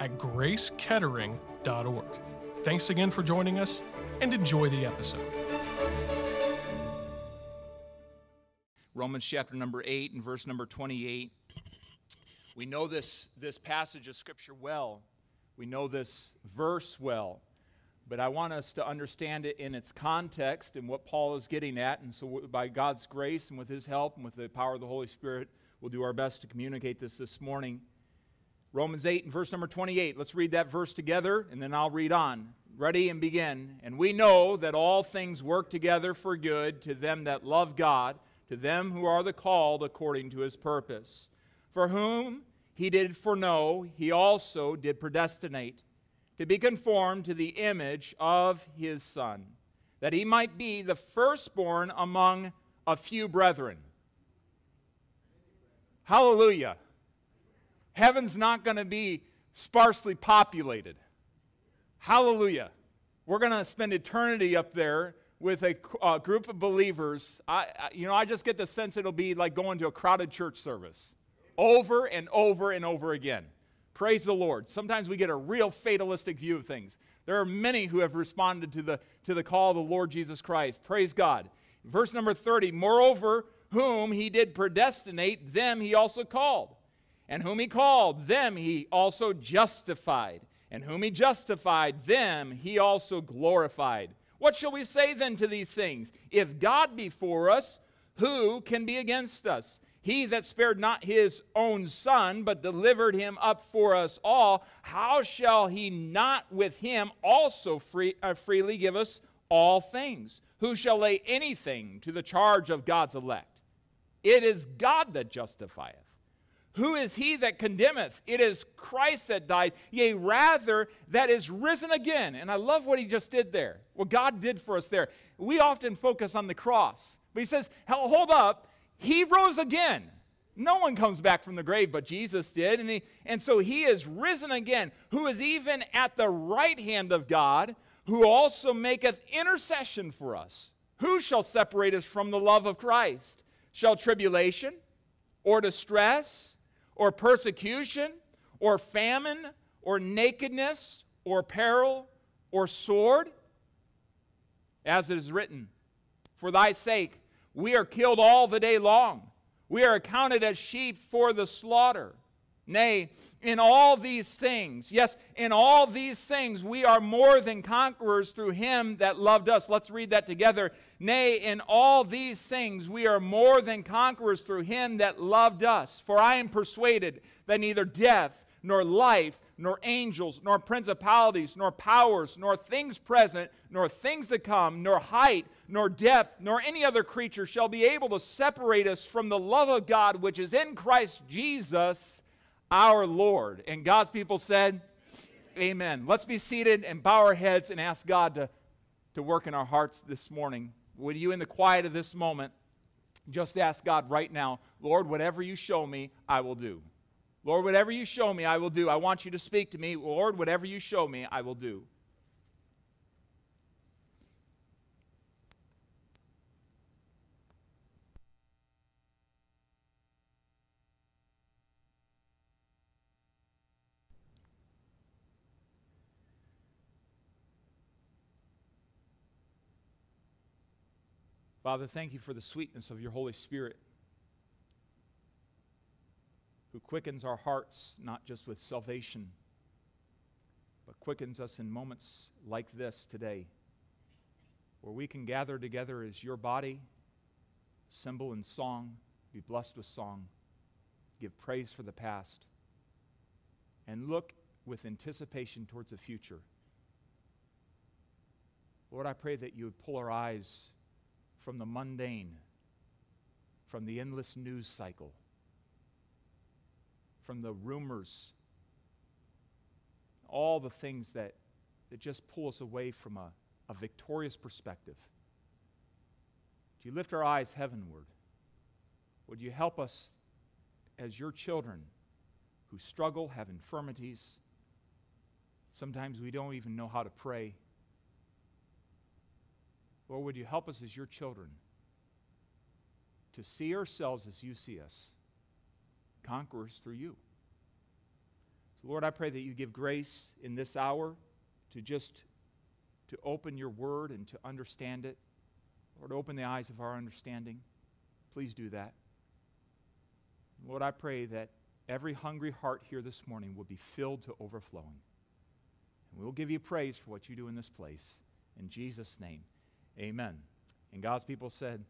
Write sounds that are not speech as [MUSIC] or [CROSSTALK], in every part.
at gracekettering.org. Thanks again for joining us and enjoy the episode. Romans chapter number 8 and verse number 28. We know this, this passage of Scripture well. We know this verse well. But I want us to understand it in its context and what Paul is getting at. And so, by God's grace and with his help and with the power of the Holy Spirit, we'll do our best to communicate this this morning. Romans 8 and verse number 28. Let's read that verse together and then I'll read on. Ready and begin. And we know that all things work together for good to them that love God, to them who are the called according to his purpose. For whom he did foreknow, he also did predestinate to be conformed to the image of his Son, that he might be the firstborn among a few brethren. Hallelujah. Heaven's not going to be sparsely populated. Hallelujah. We're going to spend eternity up there with a group of believers. I, I, you know, I just get the sense it'll be like going to a crowded church service over and over and over again. Praise the Lord. Sometimes we get a real fatalistic view of things. There are many who have responded to the, to the call of the Lord Jesus Christ. Praise God. Verse number 30 Moreover, whom he did predestinate, them he also called. And whom he called, them he also justified. And whom he justified, them he also glorified. What shall we say then to these things? If God be for us, who can be against us? He that spared not his own son, but delivered him up for us all, how shall he not with him also free, uh, freely give us all things? Who shall lay anything to the charge of God's elect? It is God that justifieth. Who is he that condemneth? It is Christ that died, yea, rather, that is risen again. And I love what he just did there, what God did for us there. We often focus on the cross, but he says, hold up, he rose again. No one comes back from the grave, but Jesus did. And, he, and so he is risen again, who is even at the right hand of God, who also maketh intercession for us. Who shall separate us from the love of Christ? Shall tribulation or distress? Or persecution, or famine, or nakedness, or peril, or sword? As it is written, For thy sake we are killed all the day long. We are accounted as sheep for the slaughter. Nay, in all these things, yes, in all these things, we are more than conquerors through him that loved us. Let's read that together. Nay, in all these things, we are more than conquerors through him that loved us. For I am persuaded that neither death, nor life, nor angels, nor principalities, nor powers, nor things present, nor things to come, nor height, nor depth, nor any other creature shall be able to separate us from the love of God which is in Christ Jesus our Lord. And God's people said, Amen. Amen. Let's be seated and bow our heads and ask God to, to work in our hearts this morning. Would you, in the quiet of this moment, just ask God right now, Lord, whatever you show me, I will do. Lord, whatever you show me, I will do. I want you to speak to me. Lord, whatever you show me, I will do. Father, thank you for the sweetness of your Holy Spirit who quickens our hearts not just with salvation, but quickens us in moments like this today, where we can gather together as your body, symbol and song, be blessed with song, give praise for the past, and look with anticipation towards the future. Lord, I pray that you would pull our eyes from the mundane, from the endless news cycle, from the rumors, all the things that, that just pull us away from a, a victorious perspective. Do you lift our eyes heavenward? Would you help us as your children who struggle, have infirmities? Sometimes we don't even know how to pray. Lord, would you help us as your children to see ourselves as you see us, conquerors through you? So, Lord, I pray that you give grace in this hour to just to open your word and to understand it. Lord, open the eyes of our understanding. Please do that. Lord, I pray that every hungry heart here this morning will be filled to overflowing. And we'll give you praise for what you do in this place. In Jesus' name, amen. And God's people said,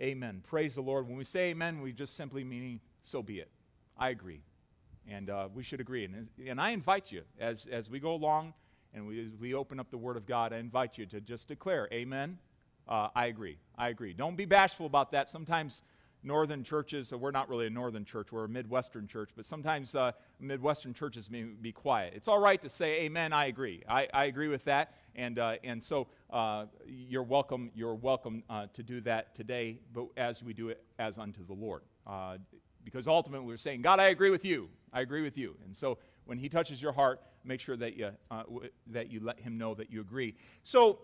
Amen. Praise the Lord. When we say amen, we just simply mean, so be it. I agree. And uh, we should agree. And, and I invite you, as, as we go along and we, we open up the Word of God, I invite you to just declare, Amen. Uh, I agree. I agree. Don't be bashful about that. Sometimes northern churches, we're not really a northern church, we're a Midwestern church, but sometimes uh, Midwestern churches may be quiet. It's all right to say, Amen, I agree. I, I agree with that. And, uh, and so uh, you're welcome, you're welcome uh, to do that today, but as we do it as unto the Lord. Uh, because ultimately we're saying, God, I agree with you. I agree with you. And so when He touches your heart, make sure that you, uh, that you let Him know that you agree. So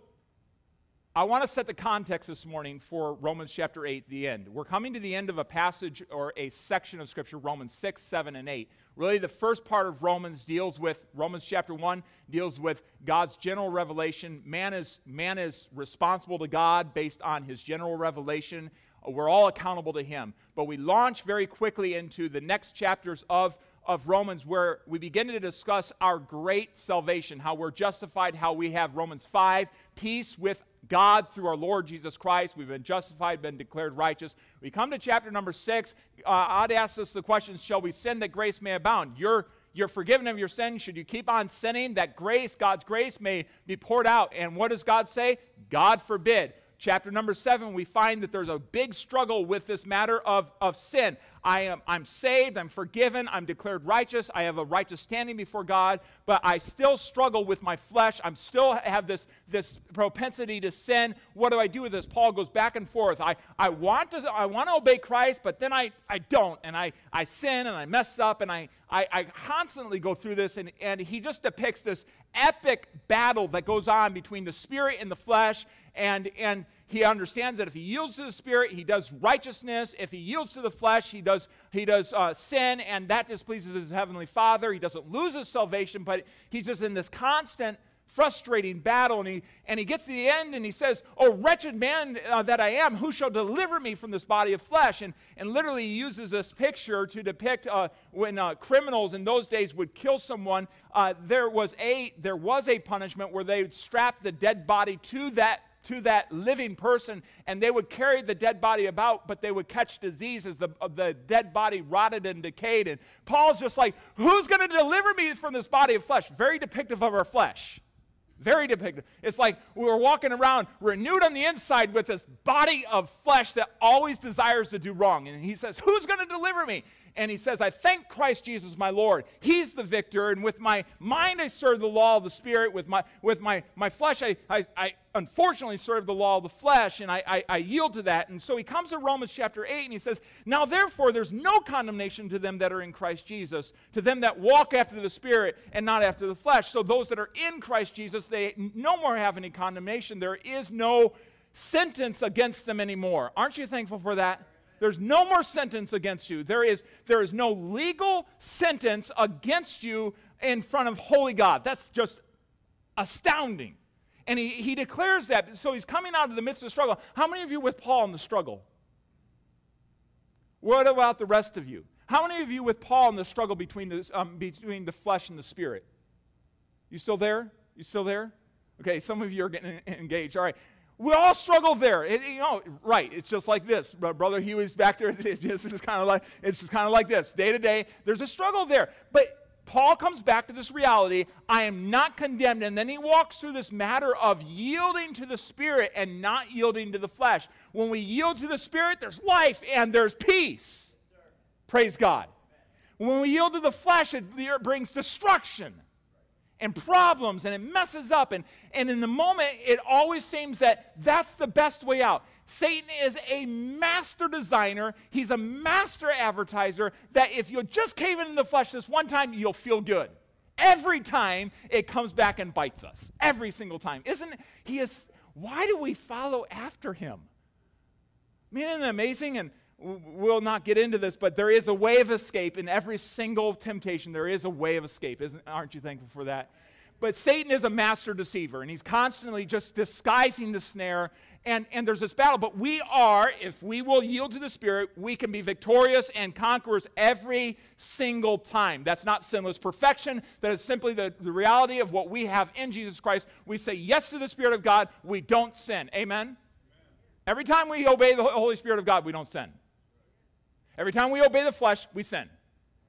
I want to set the context this morning for Romans chapter 8, the end. We're coming to the end of a passage or a section of Scripture, Romans 6, 7, and 8. Really, the first part of Romans deals with, Romans chapter 1 deals with God's general revelation. Man is, man is responsible to God based on his general revelation. We're all accountable to him. But we launch very quickly into the next chapters of of Romans where we begin to discuss our great salvation, how we're justified, how we have Romans 5, peace with God through our Lord Jesus Christ. We've been justified, been declared righteous. We come to chapter number 6. Uh, asks us the question Shall we sin that grace may abound? You're, you're forgiven of your sin. Should you keep on sinning that grace, God's grace, may be poured out? And what does God say? God forbid chapter number seven, we find that there's a big struggle with this matter of, of sin. I am, I'm saved, I'm forgiven, I'm declared righteous, I have a righteous standing before God, but I still struggle with my flesh. I'm still have this, this propensity to sin. What do I do with this? Paul goes back and forth. I, I, want to, I want to obey Christ, but then I, I don't, and I, I sin and I mess up, and I, I, I constantly go through this, and, and he just depicts this epic battle that goes on between the spirit and the flesh, and, and he understands that if he yields to the spirit, he does righteousness. If he yields to the flesh, he does, he does uh, sin, and that displeases his heavenly Father. He doesn't lose his salvation, but he's just in this constant frustrating battle. And he, and he gets to the end and he says, Oh, wretched man uh, that I am, who shall deliver me from this body of flesh? And, and literally, he uses this picture to depict uh, when uh, criminals in those days would kill someone, uh, there, was a, there was a punishment where they would strap the dead body to that to that living person, and they would carry the dead body about, but they would catch diseases. the, uh, the dead body rotted and decayed. And Paul's just like, Who's going to deliver me from this body of flesh? Very depictive of our flesh. Very depictive. It's like we were walking around renewed on the inside with this body of flesh that always desires to do wrong. And he says, Who's going to deliver me? And he says, I thank Christ Jesus my Lord. He's the victor. And with my mind, I serve the law of the Spirit. With my, with my, my flesh, I, I, I unfortunately serve the law of the flesh, and I, I, I yield to that. And so he comes to Romans chapter 8, and he says, Now therefore, there's no condemnation to them that are in Christ Jesus, to them that walk after the Spirit and not after the flesh. So those that are in Christ Jesus, they no more have any condemnation. There is no sentence against them anymore. Aren't you thankful for that? There's no more sentence against you. There is, there is no legal sentence against you in front of holy God. That's just astounding. And he, he declares that. So he's coming out of the midst of the struggle. How many of you with Paul in the struggle? What about the rest of you? How many of you with Paul in the struggle between the, um, between the flesh and the spirit? You still there? You still there? Okay, some of you are getting [LAUGHS] engaged. All right. We all struggle there. It, you know, right? It's just like this. Brother Huey's back there. [LAUGHS] It's just kind of like it's just kind of like this. Day to day, there's a struggle there. But Paul comes back to this reality I am not condemned. And then he walks through this matter of yielding to the Spirit and not yielding to the flesh. When we yield to the Spirit, there's life and there's peace. Praise God. When we yield to the flesh, it brings destruction. And problems and it messes up. And, and in the moment, it always seems that that's the best way out. Satan is a master designer, he's a master advertiser that if you'll just cave in the flesh this one time, you'll feel good. Every time it comes back and bites us. Every single time. Isn't he is why do we follow after him? I mean, isn't it amazing? And we'll not get into this, but there is a way of escape in every single temptation. There is a way of escape. Isn't, aren't you thankful for that? But Satan is a master deceiver, and he's constantly just disguising the snare. And, and there's this battle. But we are, if we will yield to the Spirit, we can be victorious and conquerors every single time. That's not sinless perfection. That is simply the, the reality of what we have in Jesus Christ. We say yes to the Spirit of God, we don't sin. Amen? Every time we obey the Holy Spirit of God, we don't sin. Every time we obey the flesh, we sin.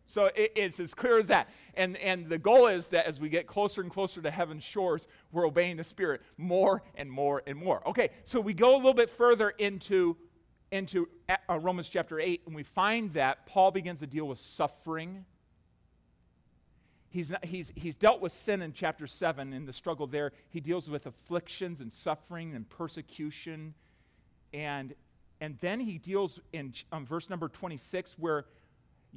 So it, it's as clear as that. And, and the goal is that as we get closer and closer to heaven's shores, we're obeying the Spirit more and more and more. Okay, so we go a little bit further into, into uh, Romans chapter 8, and we find that Paul begins to deal with suffering. He's, not, he's, he's dealt with sin in chapter 7 in the struggle there. He deals with afflictions and suffering and persecution. And, and then he deals in um, verse number 26 where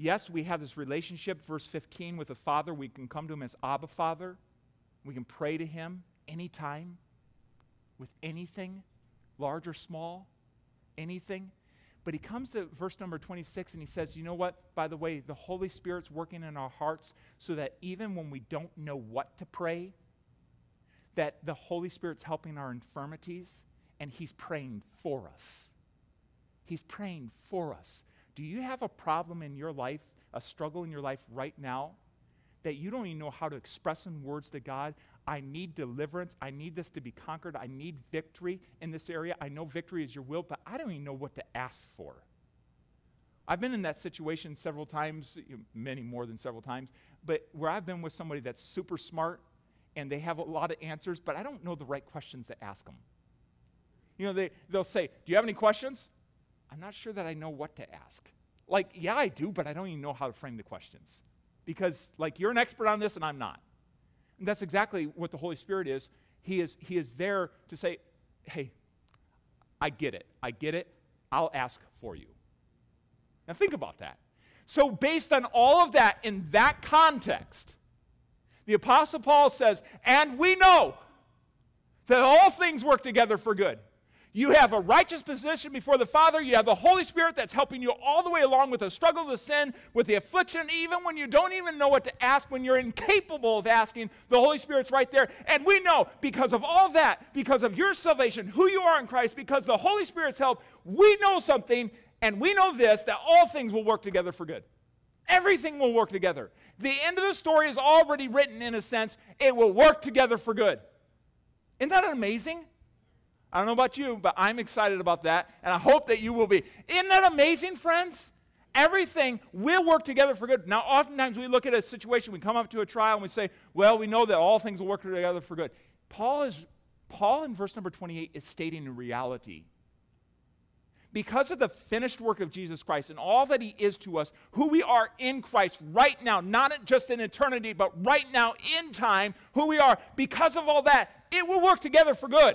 Yes, we have this relationship, verse 15, with the Father. We can come to Him as Abba Father. We can pray to Him anytime with anything, large or small, anything. But he comes to verse number 26 and he says, You know what? By the way, the Holy Spirit's working in our hearts so that even when we don't know what to pray, that the Holy Spirit's helping our infirmities and he's praying for us. He's praying for us. Do you have a problem in your life, a struggle in your life right now that you don't even know how to express in words to God? I need deliverance. I need this to be conquered. I need victory in this area. I know victory is your will, but I don't even know what to ask for. I've been in that situation several times, many more than several times, but where I've been with somebody that's super smart and they have a lot of answers, but I don't know the right questions to ask them. You know, they, they'll say, Do you have any questions? I'm not sure that I know what to ask. Like, yeah, I do, but I don't even know how to frame the questions. Because, like, you're an expert on this and I'm not. And that's exactly what the Holy Spirit is. He is, he is there to say, hey, I get it. I get it. I'll ask for you. Now, think about that. So, based on all of that, in that context, the Apostle Paul says, and we know that all things work together for good you have a righteous position before the Father. You have the Holy Spirit that's helping you all the way along with the struggle, the sin, with the affliction, even when you don't even know what to ask, when you're incapable of asking, the Holy Spirit's right there. And we know because of all that, because of your salvation, who you are in Christ, because the Holy Spirit's help, we know something, and we know this that all things will work together for good. Everything will work together. The end of the story is already written in a sense. It will work together for good. Isn't that amazing? I don't know about you, but I'm excited about that, and I hope that you will be. Isn't that amazing, friends? Everything will work together for good. Now, oftentimes we look at a situation, we come up to a trial, and we say, well, we know that all things will work together for good. Paul is Paul in verse number 28 is stating reality. Because of the finished work of Jesus Christ and all that he is to us, who we are in Christ right now, not just in eternity, but right now in time, who we are, because of all that, it will work together for good.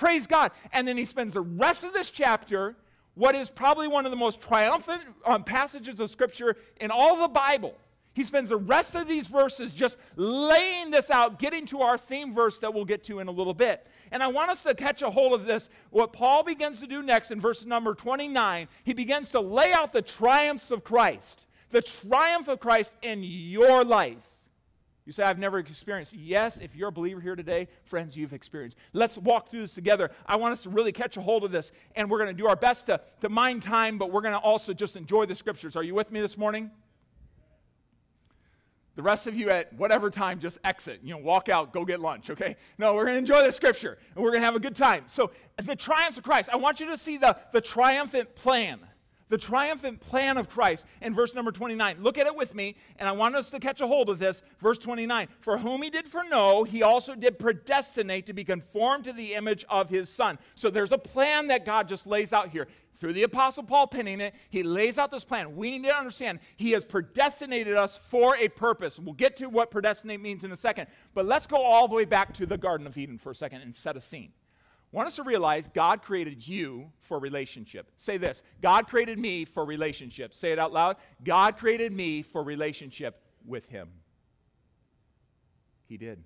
Praise God. And then he spends the rest of this chapter, what is probably one of the most triumphant um, passages of Scripture in all the Bible. He spends the rest of these verses just laying this out, getting to our theme verse that we'll get to in a little bit. And I want us to catch a hold of this. What Paul begins to do next in verse number 29, he begins to lay out the triumphs of Christ, the triumph of Christ in your life. You say, I've never experienced. Yes, if you're a believer here today, friends, you've experienced. Let's walk through this together. I want us to really catch a hold of this, and we're going to do our best to, to mind time, but we're going to also just enjoy the scriptures. Are you with me this morning? The rest of you at whatever time, just exit. You know, walk out, go get lunch, okay? No, we're going to enjoy the scripture, and we're going to have a good time. So, the triumphs of Christ, I want you to see the, the triumphant plan the triumphant plan of Christ in verse number 29. Look at it with me, and I want us to catch a hold of this. Verse 29 For whom he did foreknow, he also did predestinate to be conformed to the image of his Son. So there's a plan that God just lays out here. Through the Apostle Paul penning it, he lays out this plan. We need to understand he has predestinated us for a purpose. We'll get to what predestinate means in a second. But let's go all the way back to the Garden of Eden for a second and set a scene want us to realize God created you for relationship. Say this God created me for relationship. Say it out loud. God created me for relationship with Him. He did.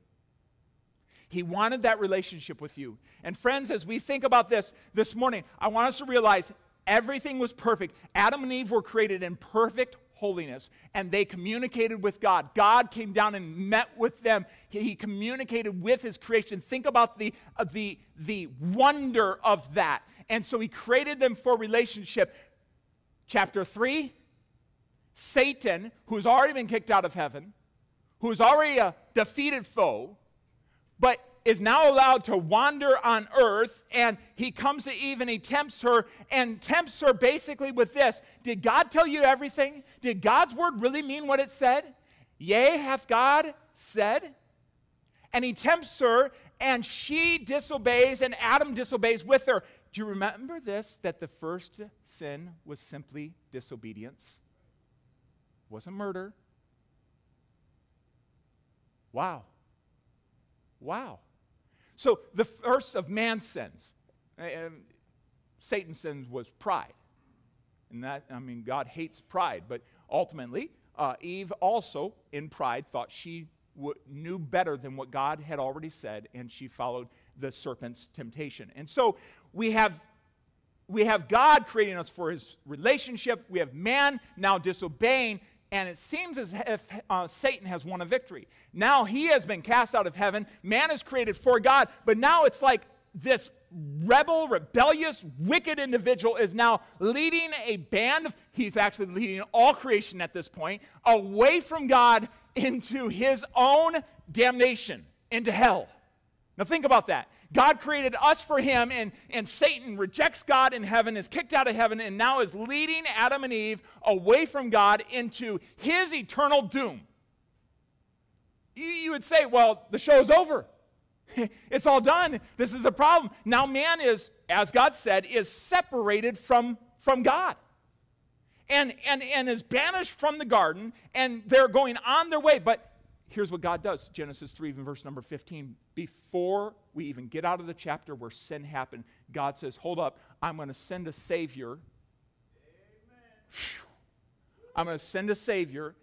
He wanted that relationship with you. And friends, as we think about this this morning, I want us to realize everything was perfect. Adam and Eve were created in perfect holiness and they communicated with God. God came down and met with them. He communicated with his creation. Think about the, uh, the, the wonder of that. And so he created them for relationship. Chapter 3 Satan, who's already been kicked out of heaven, who's already a defeated foe, but is now allowed to wander on earth and he comes to Eve and he tempts her and tempts her basically with this Did God tell you everything? Did God's word really mean what it said? Yea, hath God said? And he tempts her and she disobeys and Adam disobeys with her. Do you remember this? That the first sin was simply disobedience, it wasn't murder. Wow. Wow. So the first of man's sins, and Satan's sins was pride. And that, I mean, God hates pride, but ultimately, uh, Eve also, in pride, thought she w- knew better than what God had already said, and she followed the serpent's temptation. And so we have we have God creating us for his relationship. We have man now disobeying and it seems as if uh, Satan has won a victory. Now he has been cast out of heaven. Man is created for God, but now it's like this rebel, rebellious, wicked individual is now leading a band of, he's actually leading all creation at this point, away from God into his own damnation, into hell. Now think about that. God created us for him, and, and Satan rejects God in heaven, is kicked out of heaven, and now is leading Adam and Eve away from God into his eternal doom. You, would say, well, the show's over. [LAUGHS] it's all done. This is a problem. Now man is, as God said, is separated from, from God. And, and, and is banished from the garden, and they're going on their way. But here's what God does Genesis 3, even verse number 15. Before we even get out of the chapter where sin happened, God says, Hold up, I'm going to send a Savior. I'm going to send a Savior,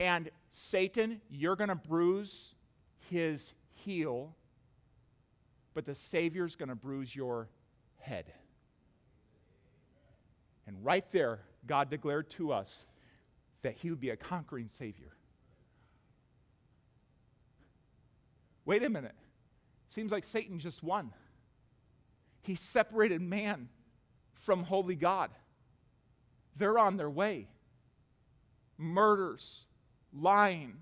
and Satan, you're going to bruise his heel, but the Savior's going to bruise your head. And right there, God declared to us that he would be a conquering Savior. Wait a minute. Seems like Satan just won. He separated man from holy God. They're on their way. Murders, lying,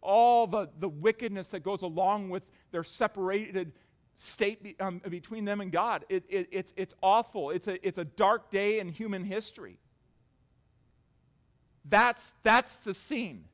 all the, the wickedness that goes along with their separated state be, um, between them and God. It, it, it's, it's awful. It's a, it's a dark day in human history. That's, that's the scene.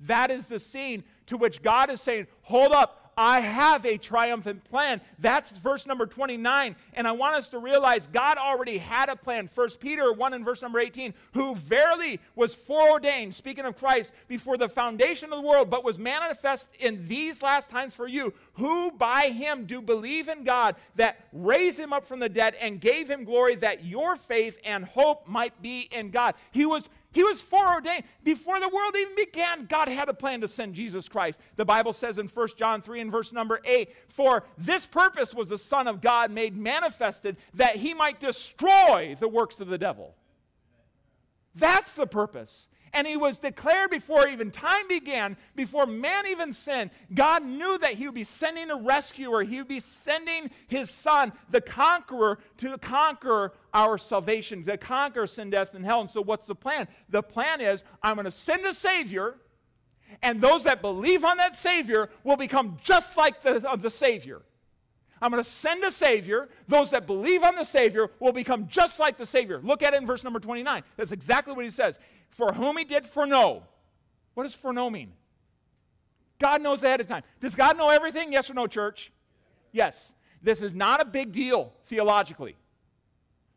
That is the scene to which God is saying, Hold up, I have a triumphant plan. That's verse number 29. And I want us to realize God already had a plan. 1 Peter 1 and verse number 18, who verily was foreordained, speaking of Christ, before the foundation of the world, but was manifest in these last times for you, who by him do believe in God, that raised him up from the dead and gave him glory, that your faith and hope might be in God. He was he was foreordained. Before the world even began, God had a plan to send Jesus Christ. The Bible says in 1 John 3 and verse number 8, For this purpose was the Son of God made manifested that he might destroy the works of the devil. That's the purpose and he was declared before even time began, before man even sinned. God knew that he would be sending a rescuer, he would be sending his son, the conqueror, to conquer our salvation, to conquer sin, death, and hell. And so, what's the plan? The plan is I'm going to send a Savior, and those that believe on that Savior will become just like the, uh, the Savior. I'm going to send a Savior. Those that believe on the Savior will become just like the Savior. Look at it in verse number 29. That's exactly what he says. For whom he did foreknow. What does foreknow mean? God knows ahead of time. Does God know everything? Yes or no, church? Yes. This is not a big deal theologically.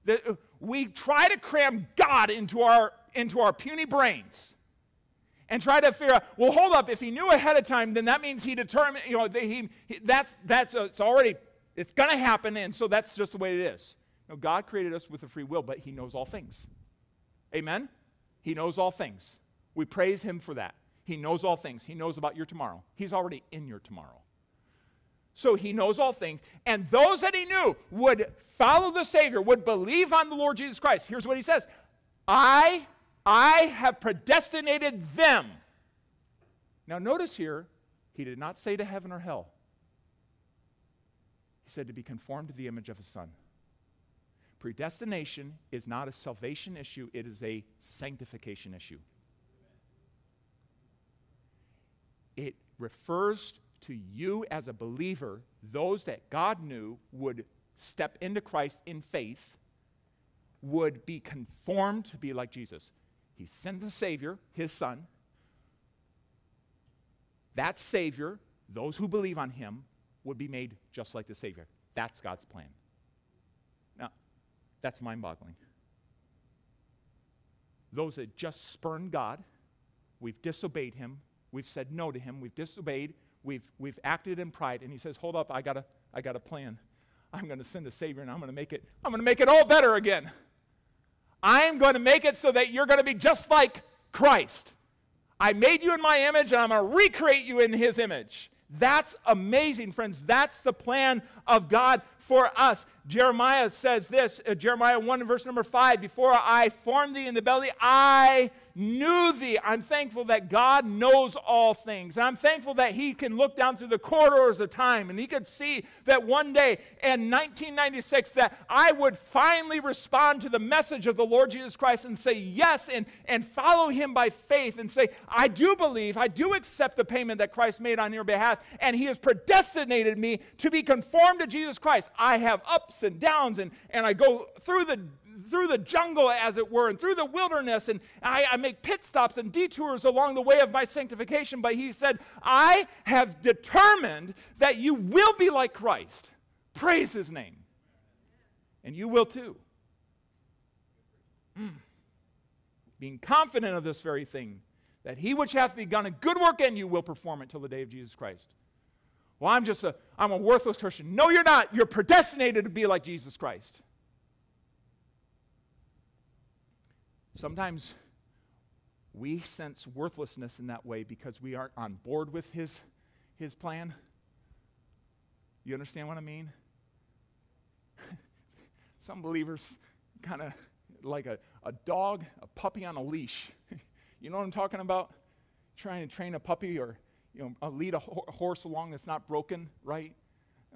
Uh, we try to cram God into our, into our puny brains and try to figure out, well, hold up, if he knew ahead of time, then that means he determined, you know, he, he that's, that's a, it's already, it's going to happen, and so that's just the way it is. No, God created us with a free will, but he knows all things. Amen? He knows all things. We praise him for that. He knows all things. He knows about your tomorrow. He's already in your tomorrow. So he knows all things. And those that he knew would follow the Savior, would believe on the Lord Jesus Christ. Here's what he says I I have predestinated them. Now, notice here, he did not say to heaven or hell. He said to be conformed to the image of his son. Predestination is not a salvation issue, it is a sanctification issue. It refers to you as a believer, those that God knew would step into Christ in faith, would be conformed to be like Jesus. He sent the Savior, his Son. That Savior, those who believe on him, would be made just like the Savior. That's God's plan. Now, that's mind boggling. Those that just spurn God, we've disobeyed him, we've said no to him, we've disobeyed, we've, we've acted in pride, and he says, Hold up, I got a, I got a plan. I'm going to send a Savior and I'm going to make it, I'm going to make it all better again. I'm going to make it so that you're going to be just like Christ. I made you in my image and I'm going to recreate you in his image. That's amazing, friends. That's the plan of God for us. Jeremiah says this, uh, Jeremiah 1 verse number 5, before I formed thee in the belly, I knew thee. I'm thankful that God knows all things. I'm thankful that He can look down through the corridors of time and He could see that one day in 1996 that I would finally respond to the message of the Lord Jesus Christ and say yes and, and follow Him by faith and say, I do believe, I do accept the payment that Christ made on your behalf, and He has predestinated me to be conformed to Jesus Christ. I have ups and downs, and, and I go through the through the jungle, as it were, and through the wilderness, and I, I pit stops and detours along the way of my sanctification. But he said, I have determined that you will be like Christ. Praise his name. And you will too. Mm. Being confident of this very thing, that he which hath begun a good work in you will perform it till the day of Jesus Christ. Well, I'm just a, I'm a worthless Christian. No, you're not. You're predestinated to be like Jesus Christ. Sometimes we sense worthlessness in that way because we aren't on board with his, his plan. You understand what I mean? [LAUGHS] Some believers kind of like a, a dog, a puppy on a leash. [LAUGHS] you know what I'm talking about? Trying to train a puppy or you know, lead a ho- horse along that's not broken, right?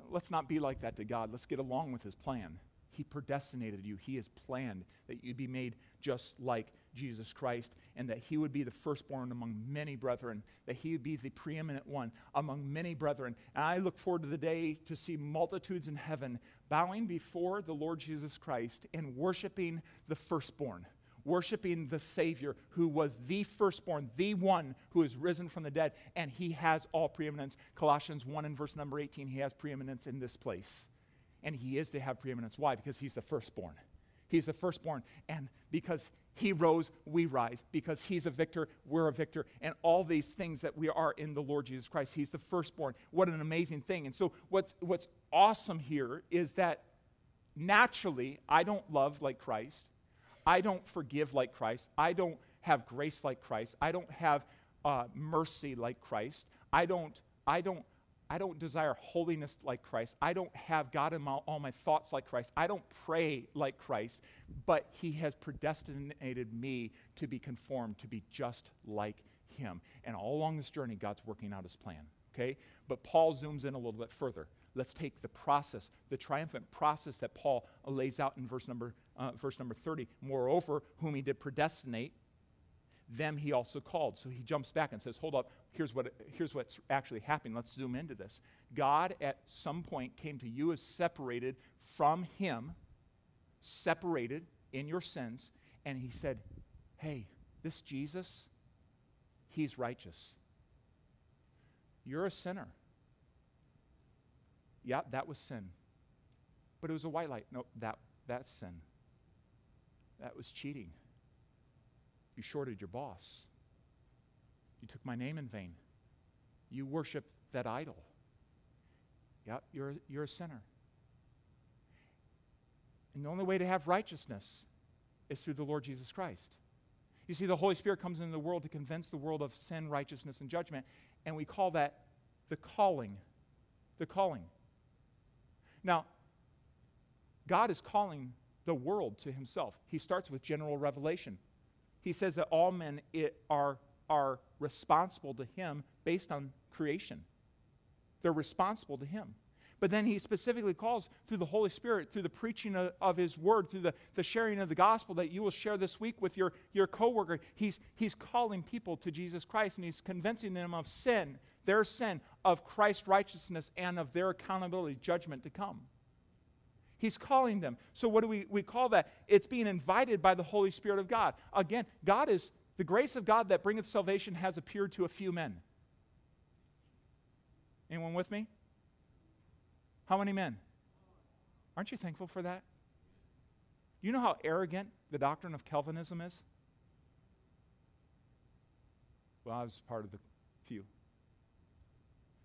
Let's not be like that to God. Let's get along with his plan. He predestinated you. He has planned that you'd be made just like Jesus Christ and that he would be the firstborn among many brethren, that he would be the preeminent one among many brethren. And I look forward to the day to see multitudes in heaven bowing before the Lord Jesus Christ and worshiping the firstborn worshiping the Savior who was the firstborn, the one who is risen from the dead, and he has all preeminence. Colossians 1 and verse number 18, he has preeminence in this place. And he is to have preeminence. Why? Because he's the firstborn. He's the firstborn. And because he rose, we rise. Because he's a victor, we're a victor. And all these things that we are in the Lord Jesus Christ, he's the firstborn. What an amazing thing. And so, what's, what's awesome here is that naturally, I don't love like Christ. I don't forgive like Christ. I don't have grace like Christ. I don't have uh, mercy like Christ. I don't, I don't I don't desire holiness like Christ. I don't have God in my, all my thoughts like Christ. I don't pray like Christ, but He has predestinated me to be conformed, to be just like Him. And all along this journey, God's working out His plan. Okay? But Paul zooms in a little bit further. Let's take the process, the triumphant process that Paul lays out in verse number, uh, verse number 30. Moreover, whom He did predestinate, them he also called. So he jumps back and says, Hold up, here's, what, here's what's actually happening. Let's zoom into this. God at some point came to you as separated from him, separated in your sins, and he said, Hey, this Jesus, he's righteous. You're a sinner. Yeah, that was sin. But it was a white light. No, that, that's sin. That was cheating. You shorted your boss. You took my name in vain. You worshiped that idol. Yeah, you're, you're a sinner. And the only way to have righteousness is through the Lord Jesus Christ. You see, the Holy Spirit comes into the world to convince the world of sin, righteousness, and judgment, and we call that the calling. The calling. Now, God is calling the world to himself. He starts with general revelation. He says that all men are, are responsible to him based on creation. They're responsible to him. But then he specifically calls through the Holy Spirit, through the preaching of, of, his word, through the, the sharing of the gospel that you will share this week with your, your coworker. He's, he's calling people to Jesus Christ and he's convincing them of sin, their sin, of Christ's righteousness, and of their accountability, judgment to come. He's calling them. So, what do we, we call that? It's being invited by the Holy Spirit of God. Again, God is the grace of God that bringeth salvation has appeared to a few men. Anyone with me? How many men? Aren't you thankful for that? You know how arrogant the doctrine of Calvinism is? Well, I was part of the few.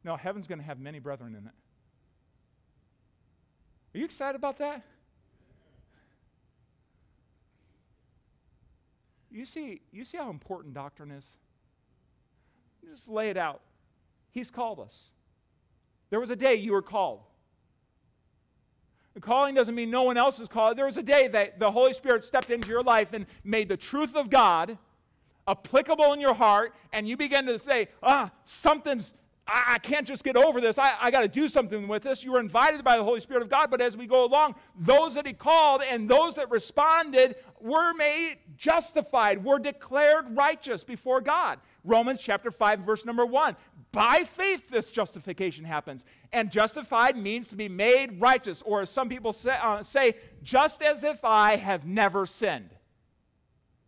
No, heaven's going to have many brethren in it. Are you excited about that? You see, you see how important doctrine is? Just lay it out. He's called us. There was a day you were called. The calling doesn't mean no one else is called. There was a day that the Holy Spirit stepped into your life and made the truth of God applicable in your heart, and you began to say, ah, something's I, can't just get over this. I, I got to do something with this. You were invited by the Holy Spirit of God, but as we go along, those that He called and those that responded were made justified, were declared righteous before God. Romans chapter 5, verse number 1. By faith, this justification happens. And justified means to be made righteous, or as some people say, uh, say just as if I have never sinned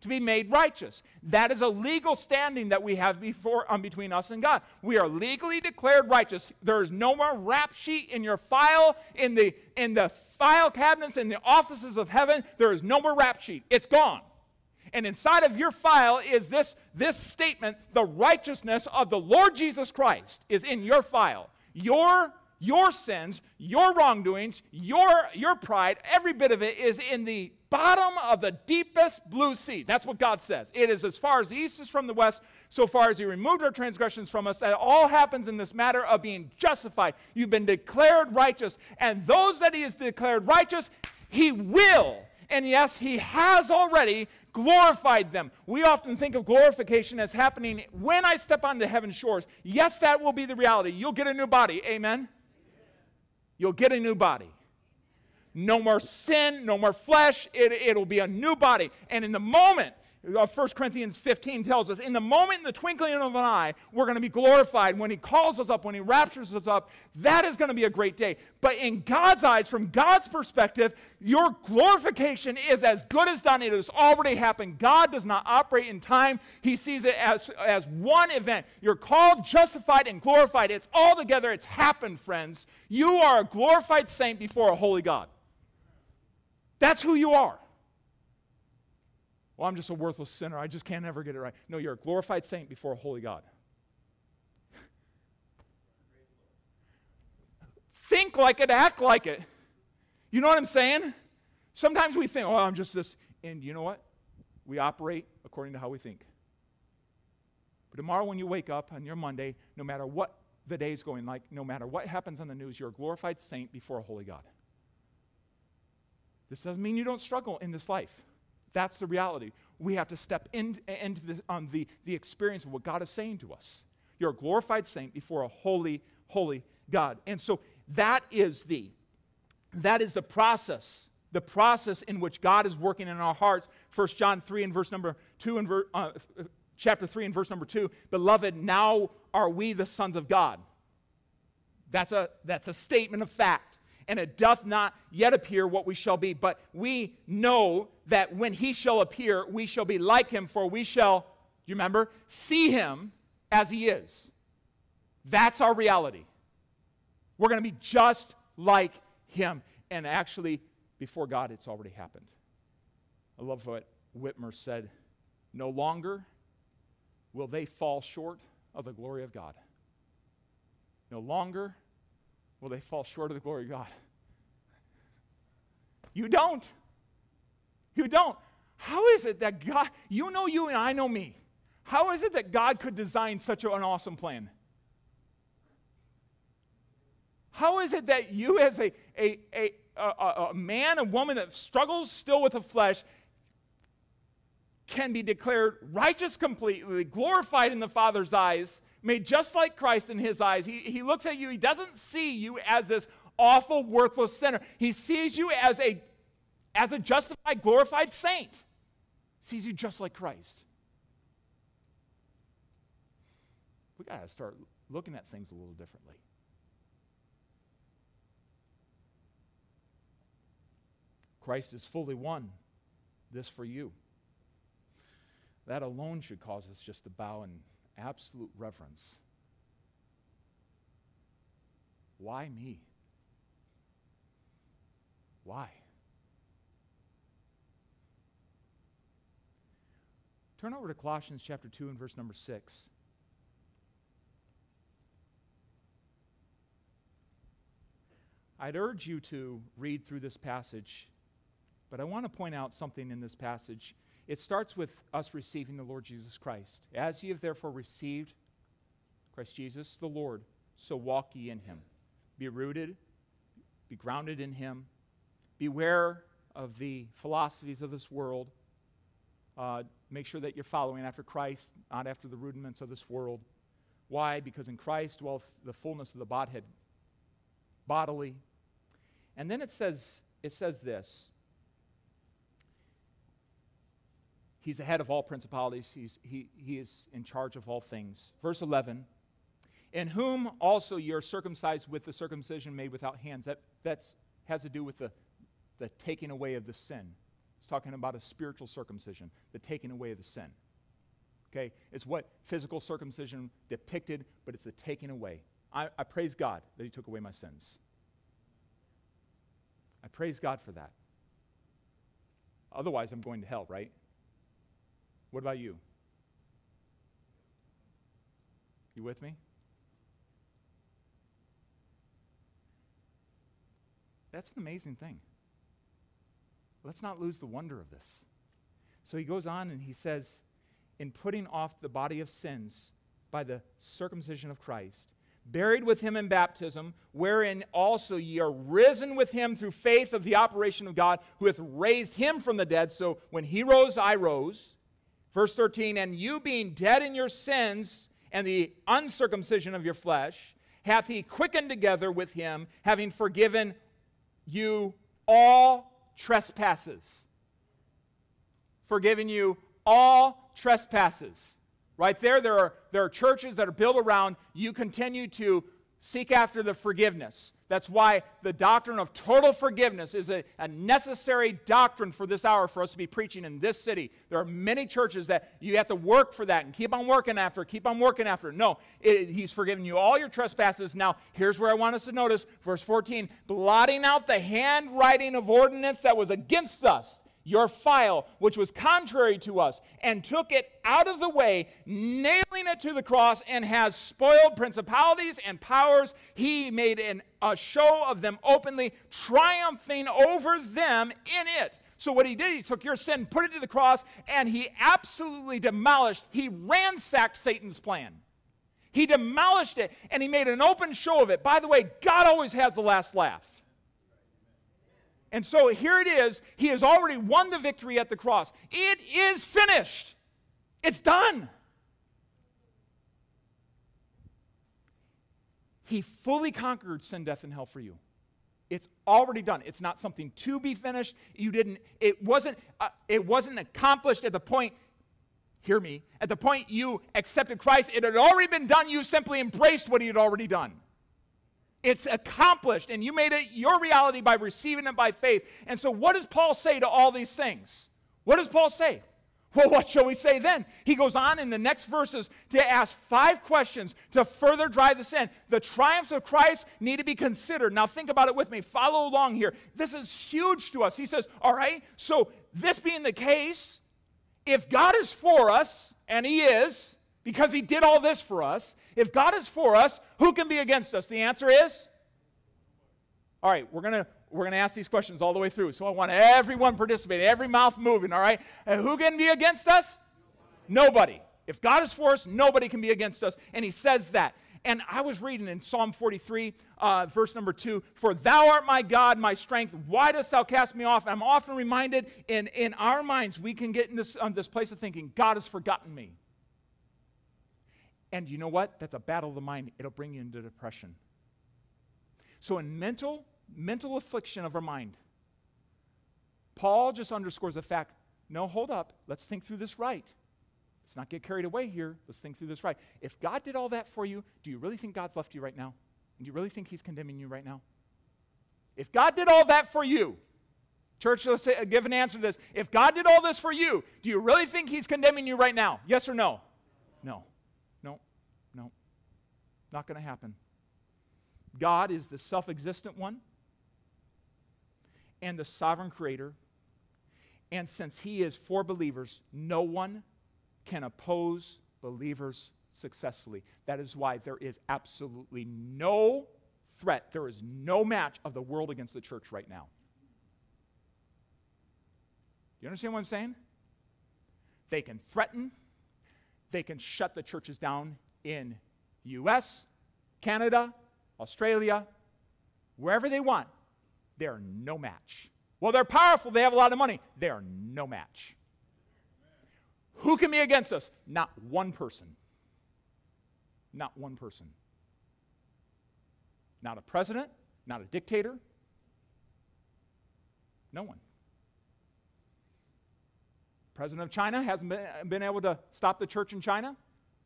to be made righteous. That is a legal standing that we have before um, between us and God. We are legally declared righteous. There is no more rap sheet in your file in the in the file cabinets in the offices of heaven. There is no more rap sheet. It's gone. And inside of your file is this this statement, the righteousness of the Lord Jesus Christ is in your file. Your your sins, your wrongdoings, your, your pride, every bit of it is in the bottom of the deepest blue sea. That's what God says. It is as far as the east is from the west, so far as He removed our transgressions from us. That all happens in this matter of being justified. You've been declared righteous, and those that He has declared righteous, He will. And yes, He has already glorified them. We often think of glorification as happening when I step onto heaven's shores. Yes, that will be the reality. You'll get a new body. Amen. You'll get a new body. No more sin, no more flesh. It, it'll be a new body. And in the moment, 1 uh, Corinthians 15 tells us, in the moment, in the twinkling of an eye, we're going to be glorified. When He calls us up, when He raptures us up, that is going to be a great day. But in God's eyes, from God's perspective, your glorification is as good as done. It has already happened. God does not operate in time, He sees it as, as one event. You're called, justified, and glorified. It's all together. It's happened, friends. You are a glorified saint before a holy God. That's who you are. Well, I'm just a worthless sinner. I just can't ever get it right. No, you're a glorified saint before a holy God. Think like it, act like it. You know what I'm saying? Sometimes we think, oh, I'm just this. And you know what? We operate according to how we think. But tomorrow, when you wake up on your Monday, no matter what the day's going like, no matter what happens on the news, you're a glorified saint before a holy God. This doesn't mean you don't struggle in this life. That's the reality. We have to step in, into the, um, the, the experience of what God is saying to us. You're a glorified saint before a holy, holy God. And so that is the that is the process the process in which god is working in our hearts 1 john 3 and verse number 2 and ver, uh, chapter 3 and verse number 2 Beloved, now are we the sons of God. That's a, that's a statement of fact. And it doth not yet appear what we shall be. But we know that when he shall appear, we shall be like him, for we shall, do you remember? See him as he is. That's our reality. We're going to be just like him. And actually, before God, it's already happened. I love what Whitmer said. No longer will they fall short of the glory of God. No longer will they fall short of the glory of God. You don't. You don't. How is it that God, you know you and I know me. How is it that God could design such an awesome plan? How is it that you, as a, a, a, a, a man, a woman that struggles still with the flesh, can be declared righteous completely, glorified in the Father's eyes, made just like Christ in his eyes. He, he looks at you, he doesn't see you as this awful, worthless sinner. He sees you as a, as a justified, glorified saint. Sees you just like Christ. We got to start looking at things a little differently. Christ is fully won this for you. That alone should cause us just to bow in absolute reverence. Why me? Why? Turn over to Colossians chapter 2 and verse number 6. I'd urge you to read through this passage, but I want to point out something in this passage it starts with us receiving the Lord Jesus Christ. As ye have therefore received Christ Jesus the Lord, so walk ye in him. Be rooted, be grounded in him. Beware of the philosophies of this world. Uh, make sure that you're following after Christ, not after the rudiments of this world. Why? Because in Christ dwelleth the fullness of the Godhead bodily. And then it says, it says this He's the head of all principalities. He's, he, he is in charge of all things. Verse 11 In whom also you're circumcised with the circumcision made without hands. That that's, has to do with the, the taking away of the sin. It's talking about a spiritual circumcision, the taking away of the sin. Okay? It's what physical circumcision depicted, but it's the taking away. I, I praise God that He took away my sins. I praise God for that. Otherwise, I'm going to hell, right? What about you? You with me? That's an amazing thing. Let's not lose the wonder of this. So he goes on and he says, In putting off the body of sins by the circumcision of Christ, buried with him in baptism, wherein also ye are risen with him through faith of the operation of God, who hath raised him from the dead. So when he rose, I rose. Verse 13, and you being dead in your sins and the uncircumcision of your flesh, hath he quickened together with him, having forgiven you all trespasses. Forgiven you all trespasses. Right there, there are, there are churches that are built around you continue to seek after the forgiveness. That's why the doctrine of total forgiveness is a, a, necessary doctrine for this hour for us to be preaching in this city. There are many churches that you have to work for that and keep on working after, keep on working after. No, it, He's forgiven you all your trespasses. Now, here's where I want us to notice verse 14 blotting out the handwriting of ordinance that was against us your file, which was contrary to us, and took it out of the way, nailing it to the cross, and has spoiled principalities and powers. He made an, a show of them openly, triumphing over them in it. So, what he did, he took your sin, put it to the cross, and he absolutely demolished, he ransacked Satan's plan. He demolished it, and he made an open show of it. By the way, God always has the last laugh. And so here it is. He has already won the victory at the cross. It is finished, it's done. He fully conquered sin, death, and hell for you. It's already done. It's not something to be finished. You didn't. It wasn't. Uh, it wasn't accomplished at the point hear me, at the point you accepted Christ, it had already been done. You simply embraced what he had already done. It's accomplished, and you made it your reality by receiving it by faith. And so, what does Paul say to all these things? What does Paul say? Well, what shall we say then? He goes on in the next verses to ask five questions to further drive this in. The triumphs of Christ need to be considered. Now, think about it with me. Follow along here. This is huge to us. He says, All right, so this being the case, if God is for us, and He is, because He did all this for us, if God is for us, who can be against us? The answer is? All right, we're going to we're going to ask these questions all the way through. So I want everyone participating, every mouth moving, all right? And who can be against us? Nobody. If God is for us, nobody can be against us. And he says that. And I was reading in Psalm 43, uh, verse number two, For thou art my God, my strength. Why dost thou cast me off? I'm often reminded in, in our minds, we can get in this, um, this place of thinking, God has forgotten me. And you know what? That's a battle of the mind. It'll bring you into depression. So, in mental mental affliction of our mind. Paul just underscores the fact no, hold up. Let's think through this right. Let's not get carried away here. Let's think through this right. If God did all that for you, do you really think God's left you right now? And do you really think He's condemning you right now? If God did all that for you, church, let's say, uh, give an answer to this. If God did all this for you, do you really think He's condemning you right now? Yes or? No. No. No. Not going to happen. God is the self existent one and the sovereign creator. And since he is for believers, no one can oppose believers successfully. That is why there is absolutely no threat, there is no match of the world against the church right now. Do you understand what I'm saying? They can threaten, they can shut the churches down in US, Canada, Australia, wherever they want. They're no match. Well, they're powerful, they have a lot of money. They're no match. Who can be against us? Not one person. Not one person. Not a president, not a dictator. No one. President of China hasn't been, able to stop the church in China.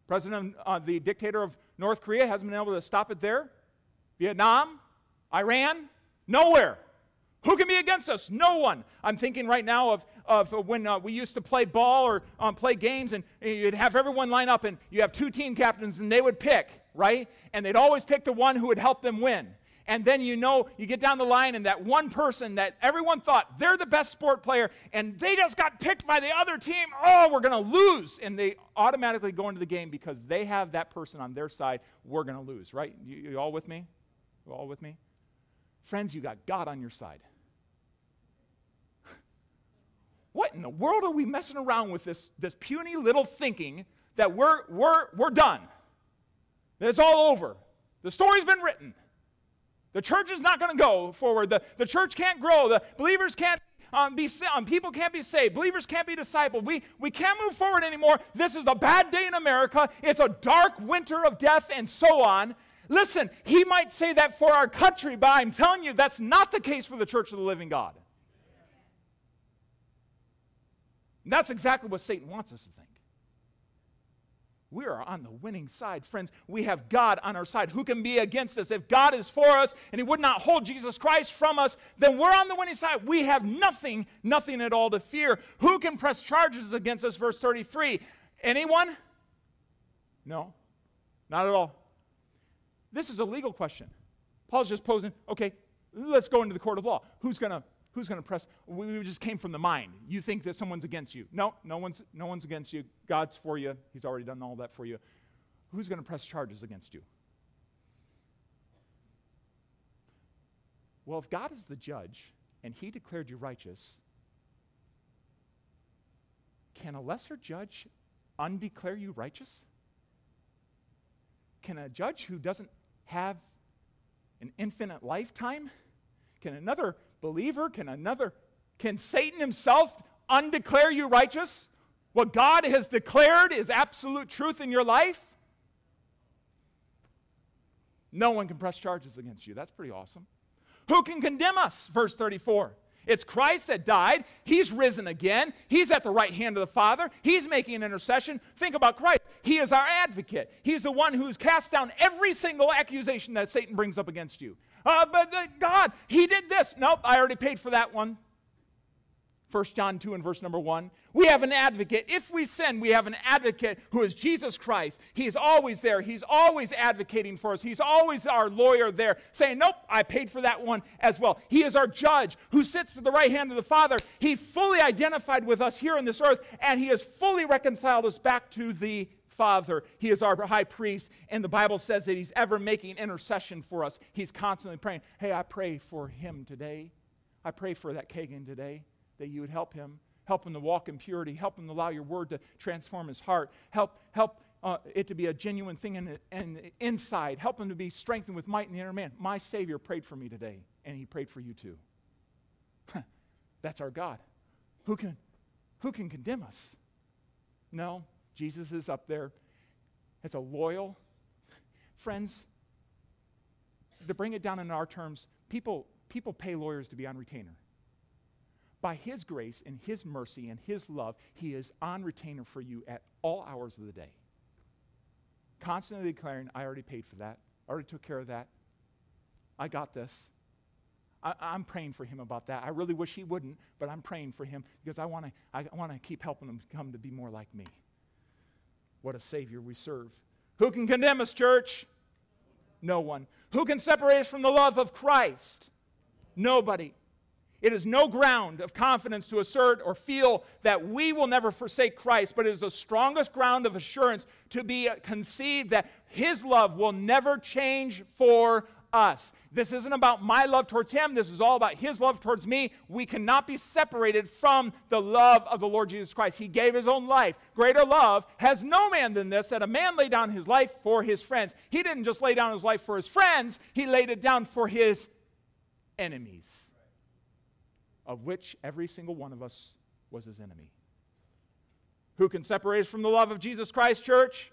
President, uh, the dictator of North Korea hasn't been able to stop it there. Vietnam, Iran, nowhere. Who can be against us? No one. I'm thinking right now of, of when uh, we used to play ball or um, play games, and, and you'd have everyone line up, and you have two team captains, and they would pick, right? And they'd always pick the one who would help them win. And then you know, you get down the line, and that one person that everyone thought they're the best sport player, and they just got picked by the other team. Oh, we're going to lose. And they automatically go into the game because they have that person on their side. We're going to lose, right? You, you all with me? You all with me? Friends, you got God on your side. [LAUGHS] What in the world are we messing around with this, this puny little thinking that we're, we're, we're done? That it's all over. The story's been written. The church is not going to go forward. The, the church can't grow. The believers can't um, be um, people can't be saved. Believers can't be discipled. We, we can't move forward anymore. This is a bad day in America. It's a dark winter of death and so on. Listen, he might say that for our country, but I'm telling you that's not the case for the church of the living God. And that's exactly what Satan wants us to think. We are on the winning side, friends. We have God on our side. Who can be against us? If God is for us and He would not hold Jesus Christ from us, then we're on the winning side. We have nothing, nothing at all to fear. Who can press charges against us? Verse 33. Anyone? No, not at all. This is a legal question. Paul's just posing, okay, let's go into the court of law. Who's going to Who's going to press? We just came from the mind. You think that someone's against you. No, no one's, no one's against you. God's for you. He's already done all that for you. Who's going to press charges against you? Well, if God is the judge and he declared you righteous, can a lesser judge undeclare you righteous? Can a judge who doesn't have an infinite lifetime, can another believer? Can another, can Satan himself undeclare you righteous? What God has declared is absolute truth in your life? No one can press charges against you. That's pretty awesome. Who can condemn us? Verse 34. It's Christ that died. He's risen again. He's at the right hand of the Father. He's making an intercession. Think about Christ. He is our advocate. He's the one who's cast down every single accusation that Satan brings up against you. Uh, but God, He did this. Nope, I already paid for that one. 1 John 2 and verse number 1. We have an advocate. If we sin, we have an advocate who is Jesus Christ. He is always there. He's always advocating for us. He's always our lawyer there saying, Nope, I paid for that one as well. He is our judge who sits at the right hand of the Father. He fully identified with us here on this earth, and He has fully reconciled us back to the Father. He is our high priest, and the Bible says that He's ever making intercession for us. He's constantly praying. Hey, I pray for him today. I pray for that Kagan today that you would help him, help him to walk in purity, help him to allow your word to transform his heart, help, help uh, it to be a genuine thing in, in inside, help him to be strengthened with might in the inner man. My Savior prayed for me today, and he prayed for you too. [LAUGHS] That's our God. Who can, who can condemn us? No, Jesus is up there. It's a loyal. Friends, to bring it down in our terms, people, people pay lawyers to be on retainer by His grace and His mercy and His love, He is on retainer for you at all hours of the day. Constantly declaring, I already paid for that. I already took care of that. I got this. I, am praying for him about that. I really wish he wouldn't, but I'm praying for him because I want to I wanna keep helping him come to be more like me. What a Savior we serve. Who can condemn us, church? No one. Who can separate us from the love of Christ? Nobody. It is no ground of confidence to assert or feel that we will never forsake Christ, but it is the strongest ground of assurance to be conceived that His love will never change for us. This isn't about my love towards Him. This is all about His love towards me. We cannot be separated from the love of the Lord Jesus Christ. He gave His own life. Greater love has no man than this, that a man lay down his life for his friends. He didn't just lay down his life for his friends, He laid it down for His enemies of which every single one of us was his enemy. Who can separate us from the love of Jesus Christ, church?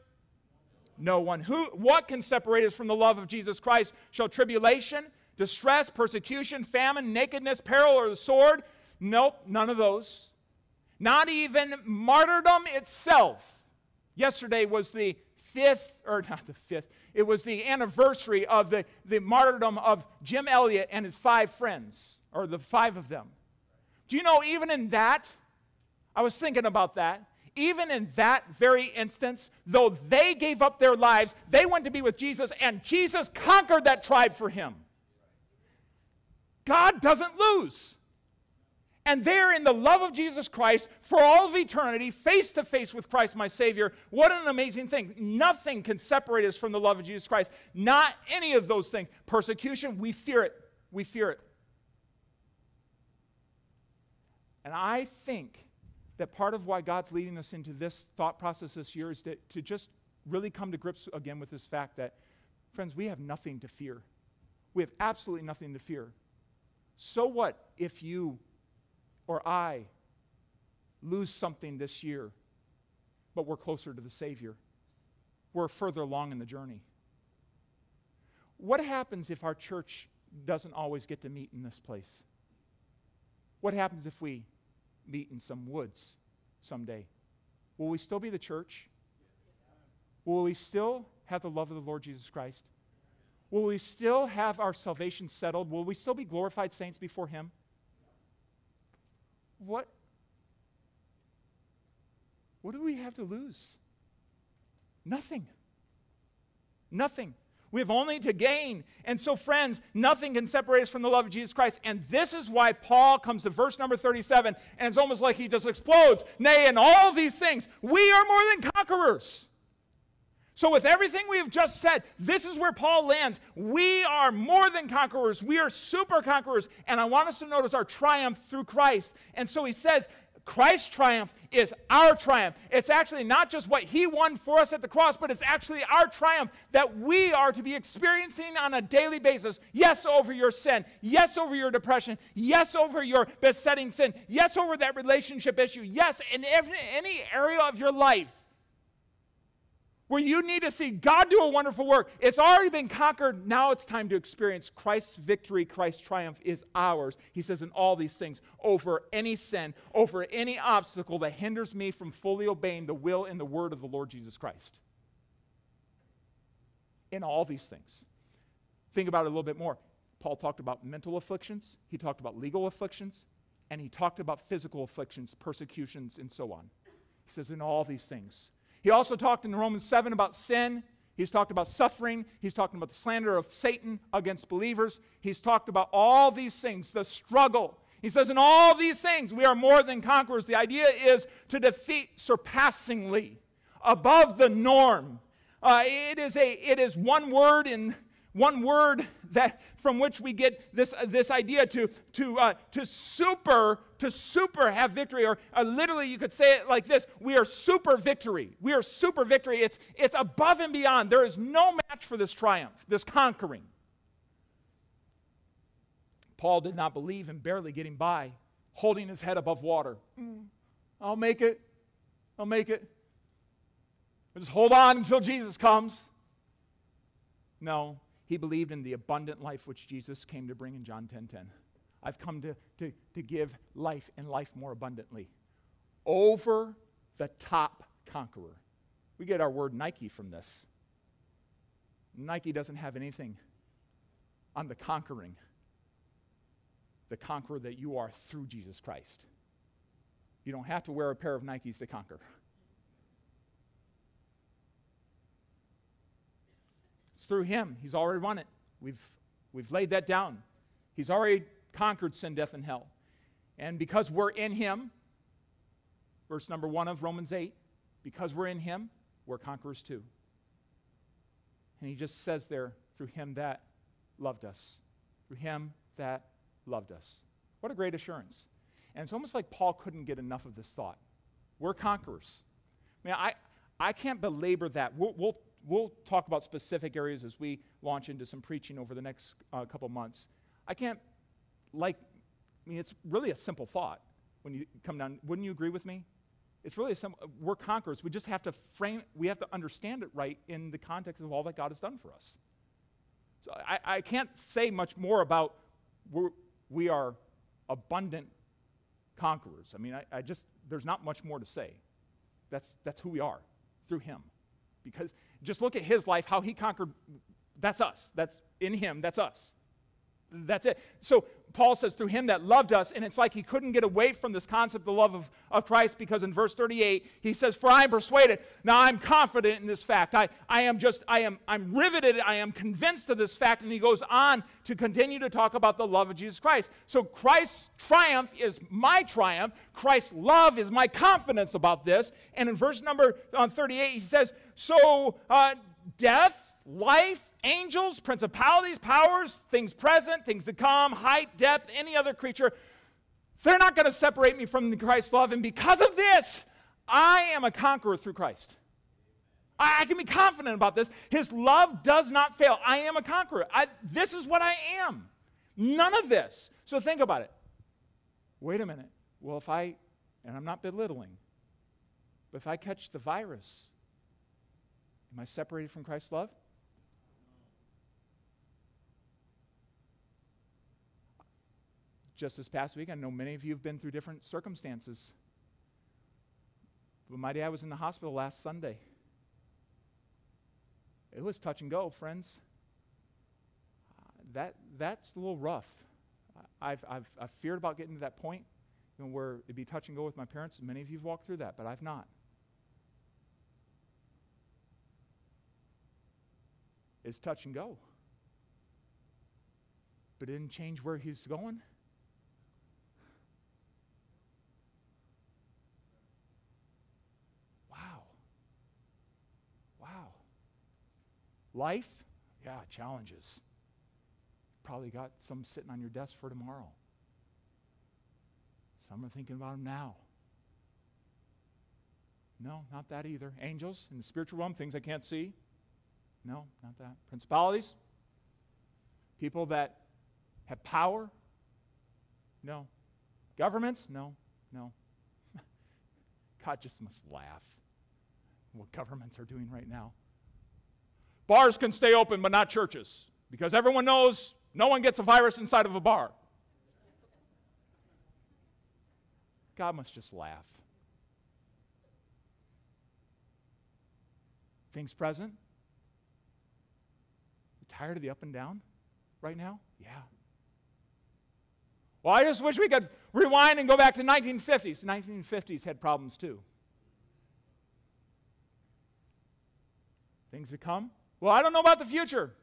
No one. Who, what can separate us from the love of Jesus Christ? Shall tribulation, distress, persecution, famine, nakedness, peril, or the sword? Nope, none of those. Not even martyrdom itself. Yesterday was the fifth, or not the fifth, it was the anniversary of the, the martyrdom of Jim Elliot and his five friends, or the five of them. Do you know, even in that, I was thinking about that. Even in that very instance, though they gave up their lives, they went to be with Jesus, and Jesus conquered that tribe for him. God doesn't lose. And they're in the love of Jesus Christ for all of eternity, face to face with Christ, my Savior. What an amazing thing. Nothing can separate us from the love of Jesus Christ. Not any of those things. Persecution, we fear it. We fear it. And I think that part of why God's leading us into this thought process this year is to, to just really come to grips again with this fact that, friends, we have nothing to fear. We have absolutely nothing to fear. So what if you or I lose something this year, but we're closer to the Savior? We're further along in the journey. What happens if our church doesn't always get to meet in this place? What happens if we meet in some woods someday? Will we still be the church? Will we still have the love of the Lord Jesus Christ? Will we still have our salvation settled? Will we still be glorified saints before Him? What? What do we have to lose? Nothing. Nothing. We have only to gain. And so, friends, nothing can separate us from the love of Jesus Christ. And this is why Paul comes to verse number 37, and it's almost like he just explodes. Nay, in all these things, we are more than conquerors. So, with everything we have just said, this is where Paul lands. We are more than conquerors. We are super conquerors. And I want us to notice our triumph through Christ. And so he says, Christ's triumph is our triumph. It's actually not just what he won for us at the cross, but it's actually our triumph that we are to be experiencing on a daily basis. Yes, over your sin. Yes, over your depression. Yes, over your besetting sin. Yes, over that relationship issue. Yes, in every, any area of your life. Where you need to see God do a wonderful work. It's already been conquered. Now it's time to experience Christ's victory, Christ's triumph is ours. He says, in all these things, over any sin, over any obstacle that hinders me from fully obeying the will and the word of the Lord Jesus Christ. In all these things. Think about it a little bit more. Paul talked about mental afflictions, he talked about legal afflictions, and he talked about physical afflictions, persecutions, and so on. He says, in all these things, he also talked in Romans 7 about sin. He's talked about suffering. He's talking about the slander of Satan against believers. He's talked about all these things, the struggle. He says, in all these things, we are more than conquerors. The idea is to defeat surpassingly, above the norm. Uh, it, is a, it is one word in one word that from which we get this, uh, this idea to, to, uh, to super to super have victory or uh, literally you could say it like this we are super victory. We are super victory. It's, it's above and beyond. There is no match for this triumph this conquering. Paul did not believe in barely getting by holding his head above water. Mm, i'll make it. I'll make it. Just hold on until jesus comes. No he believed in the abundant life which Jesus came to bring in John 10:10. 10, 10. I've come to, to, to give life and life more abundantly. Over the top conqueror. We get our word Nike from this. Nike doesn't have anything on the conquering, the conqueror that you are through Jesus Christ. You don't have to wear a pair of Nikes to conquer. It's through him. He's already won it. We've, we've laid that down. He's already conquered sin, death, and hell. And because we're in him, verse number one of Romans 8, because we're in him, we're conquerors too. And he just says there, through him that loved us. Through him that loved us. What a great assurance. And it's almost like Paul couldn't get enough of this thought. We're conquerors. I mean, I, I can't belabor that. We'll, we'll we'll talk about specific areas as we launch into some preaching over the next uh, couple months. I can't, like, I mean, it's really a simple thought when you come down. Wouldn't you agree with me? It's really a simple, we're conquerors. We just have to frame, we have to understand it right in the context of all that God has done for us. So I, I can't say much more about we're, we are abundant conquerors. I mean, I, I just, there's not much more to say. That's, that's who we are through Him. Because just look at his life, how he conquered. That's us. That's in him. That's us. That's it. So Paul says, through him that loved us, and it's like he couldn't get away from this concept, the love of, of Christ, because in verse 38, he says, For I am persuaded. Now I'm confident in this fact. I, I am just, I am I'm riveted, I am convinced of this fact. And he goes on to continue to talk about the love of Jesus Christ. So Christ's triumph is my triumph. Christ's love is my confidence about this. And in verse number uh, 38, he says, So uh, death life, angels, principalities, powers, things present, things to come, height, depth, any other creature, they're not going to separate me from Christ's love. And because of this, I am a conqueror through Christ. I, I can be confident about this. His love does not fail. I am a conqueror. I, this is what I am. None of this. So think about it. Wait a minute. Well, if I, and I'm not belittling, but if I catch the virus, am I separated from Christ's love? Just this past week. I know many of you have been through different circumstances. But my dad was in the hospital last Sunday. It was touch and go, friends. Uh, that, that's a little rough. I've, I've, I've feared about getting to that point you know, where it'd be touch and go with my parents. Many of you have walked through that, but I've not. It's touch and go. But it didn't change where he's going. Life, yeah, challenges. Probably got some sitting on your desk for tomorrow. Some are thinking about them now. No, not that either. Angels in the spiritual realm, things I can't see. No, not that. Principalities, people that have power. No. Governments? No, no. [LAUGHS] God just must laugh what governments are doing right now. Bars can stay open, but not churches, because everyone knows no one gets a virus inside of a bar. God must just laugh. Things present? You tired of the up and down right now? Yeah. Well, I just wish we could rewind and go back to 1950s. The 1950s had problems too. Things to come? Well, I don't know about the future.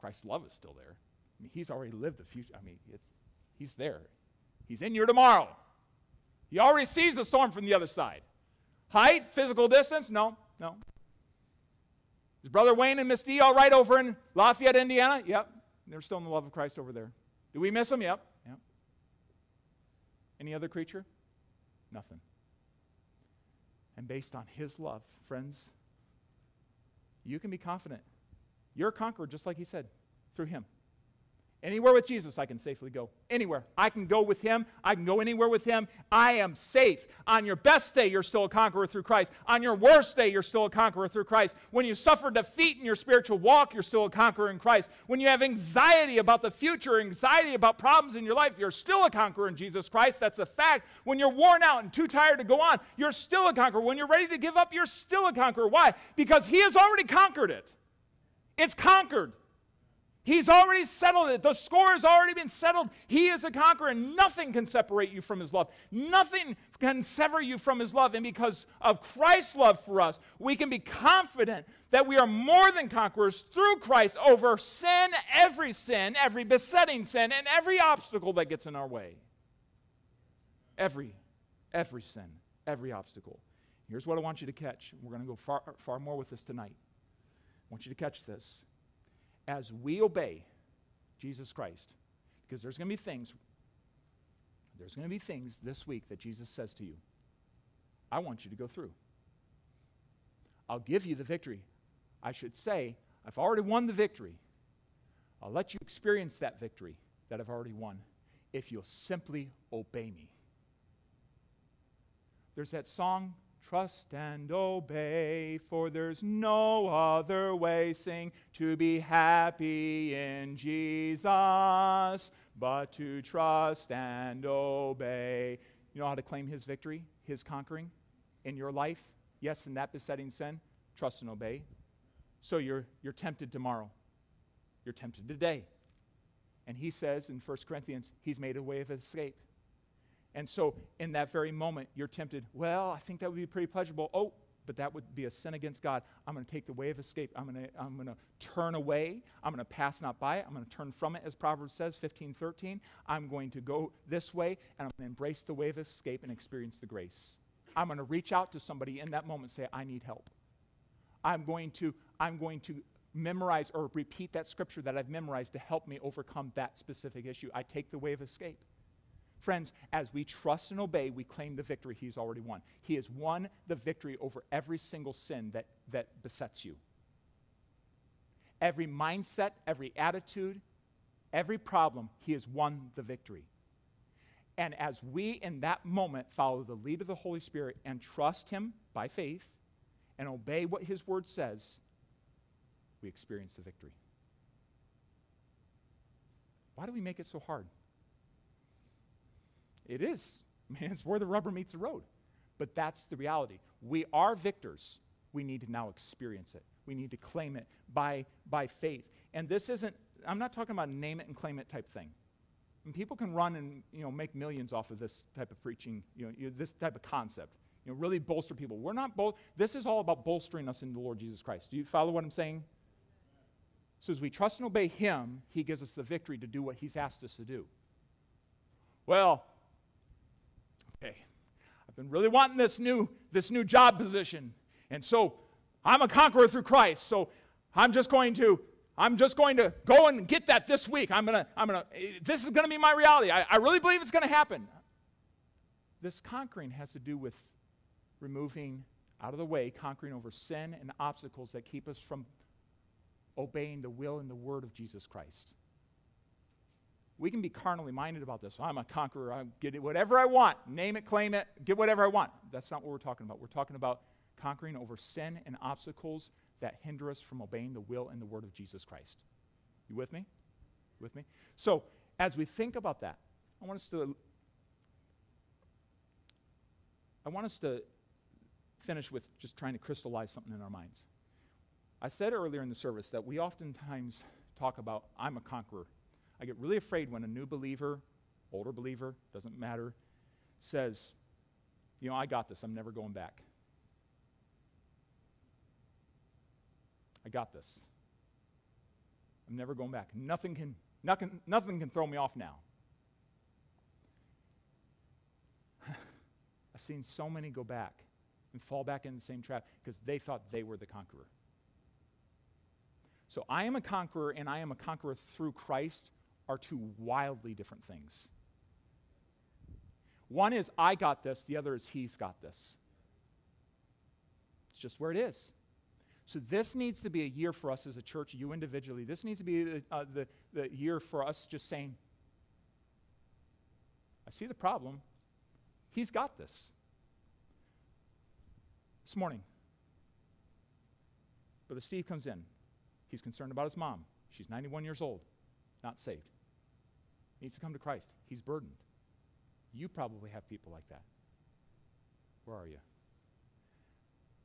Christ's love is still there. I mean, he's already lived the future. I mean, he's there. He's in your tomorrow. He already sees the storm from the other side. Height, physical distance? No, no. Is Brother Wayne and Miss D all right over in Lafayette, Indiana? Yep. They're still in the love of Christ over there. Do we miss them? Yep. Yep. Any other creature? Nothing. And based on his love, friends, you can be confident. You're a conqueror, just like he said, through him. Anywhere with Jesus, I can safely go. Anywhere. I can go with him. I can go anywhere with him. I am safe. On your best day, you're still a conqueror through Christ. On your worst day, you're still a conqueror through Christ. When you suffer defeat in your spiritual walk, you're still a conqueror in Christ. When you have anxiety about the future, anxiety about problems in your life, you're still a conqueror in Jesus Christ. That's the fact. When you're worn out and too tired to go on, you're still a conqueror. When you're ready to give up, you're still a conqueror. Why? Because he has already conquered it. It's conquered. He's already settled it. The score has already been settled. He is a conqueror, nothing can separate you from his love. Nothing can sever you from his love. And because of Christ's love for us, we can be confident that we are more than conquerors through Christ over sin, every sin, every besetting sin, and every obstacle that gets in our way. Every, every sin, every obstacle. Here's what I want you to catch. We're going to go far, far more with this tonight. I want you to catch this as we obey Jesus Christ, because there's going to be things, there's going to be things this week that Jesus says to you. I want you to go through. I'll give you the victory. I should say, I've already won the victory. I'll let you experience that victory that I've already won if you'll simply obey me. There's that song Trust and obey, for there's no other way. Sing to be happy in Jesus, but to trust and obey. You know how to claim his victory, his conquering in your life? Yes, in that besetting sin, trust and obey. So you're, you're tempted tomorrow. You're tempted today. And he says in 1 Corinthians, he's made a way of escape. And so, in that very moment, you're tempted, well, I think that would be pretty pleasurable. Oh, but that would be a sin against God. I'm going to take the way of escape. I'm going to, I'm going to turn away. I'm going to pass not by it. I'm going to turn from it, as Proverbs says, 15, 13. I'm going to go this way, and I'm going to embrace the way of escape and experience the grace. I'm going to reach out to somebody in that moment say, I need help. I'm going to, I'm going to memorize or repeat that scripture that I've memorized to help me overcome that specific issue. I take the way of escape. Friends, as we trust and obey, we claim the victory he's already won. He has won the victory over every single sin that, that besets you. Every mindset, every attitude, every problem, he has won the victory. And as we in that moment follow the lead of the Holy Spirit and trust him by faith and obey what his word says, we experience the victory. Why do we make it so hard? It is. [LAUGHS] Man, it's where the rubber meets the road. But that's the reality. We are victors. We need to now experience it. We need to claim it by, by faith. And this isn't, I'm not talking about name it and claim it type thing. And people can run and you know, make millions off of this type of preaching, you know, you, this type of concept. You know, really bolster people. We're not bol- this is all about bolstering us in the Lord Jesus Christ. Do you follow what I'm saying? So as we trust and obey Him, He gives us the victory to do what He's asked us to do. Well, okay, I've been really wanting this new, this new job position. And so I'm a conqueror through Christ. So I'm just going to, I'm just going to go and get that this week. I'm gonna, I'm gonna, eh, this is gonna be my reality. I, I really believe it's gonna happen. This conquering has to do with removing out of the way, conquering over sin and obstacles that keep us from obeying the will and the word of Jesus Christ we can be carnally minded about this. I'm a conqueror. I get it, whatever I want. Name it, claim it, get whatever I want. That's not what we're talking about. We're talking about conquering over sin and obstacles that hinder us from obeying the will and the word of Jesus Christ. You with me? With me? So, as we think about that, I want us to I want us to finish with just trying to crystallize something in our minds. I said earlier in the service that we oftentimes talk about I'm a conqueror. I get really afraid when a new believer, older believer, doesn't matter, says, You know, I got this, I'm never going back. I got this. I'm never going back. Nothing can, nothing, nothing can throw me off now. [LAUGHS] I've seen so many go back and fall back in the same trap because they thought they were the conqueror. So I am a conqueror and I am a conqueror through Christ are two wildly different things. One is I got this, the other is he's got this. It's just where it is. So this needs to be a year for us as a church, you individually. This needs to be the, uh, the, the year for us just saying, I see the problem. He's got this. This morning, Brother Steve comes in. He's concerned about his mom. She's 91 years old, not saved. Needs to come to Christ. He's burdened. You probably have people like that. Where are you?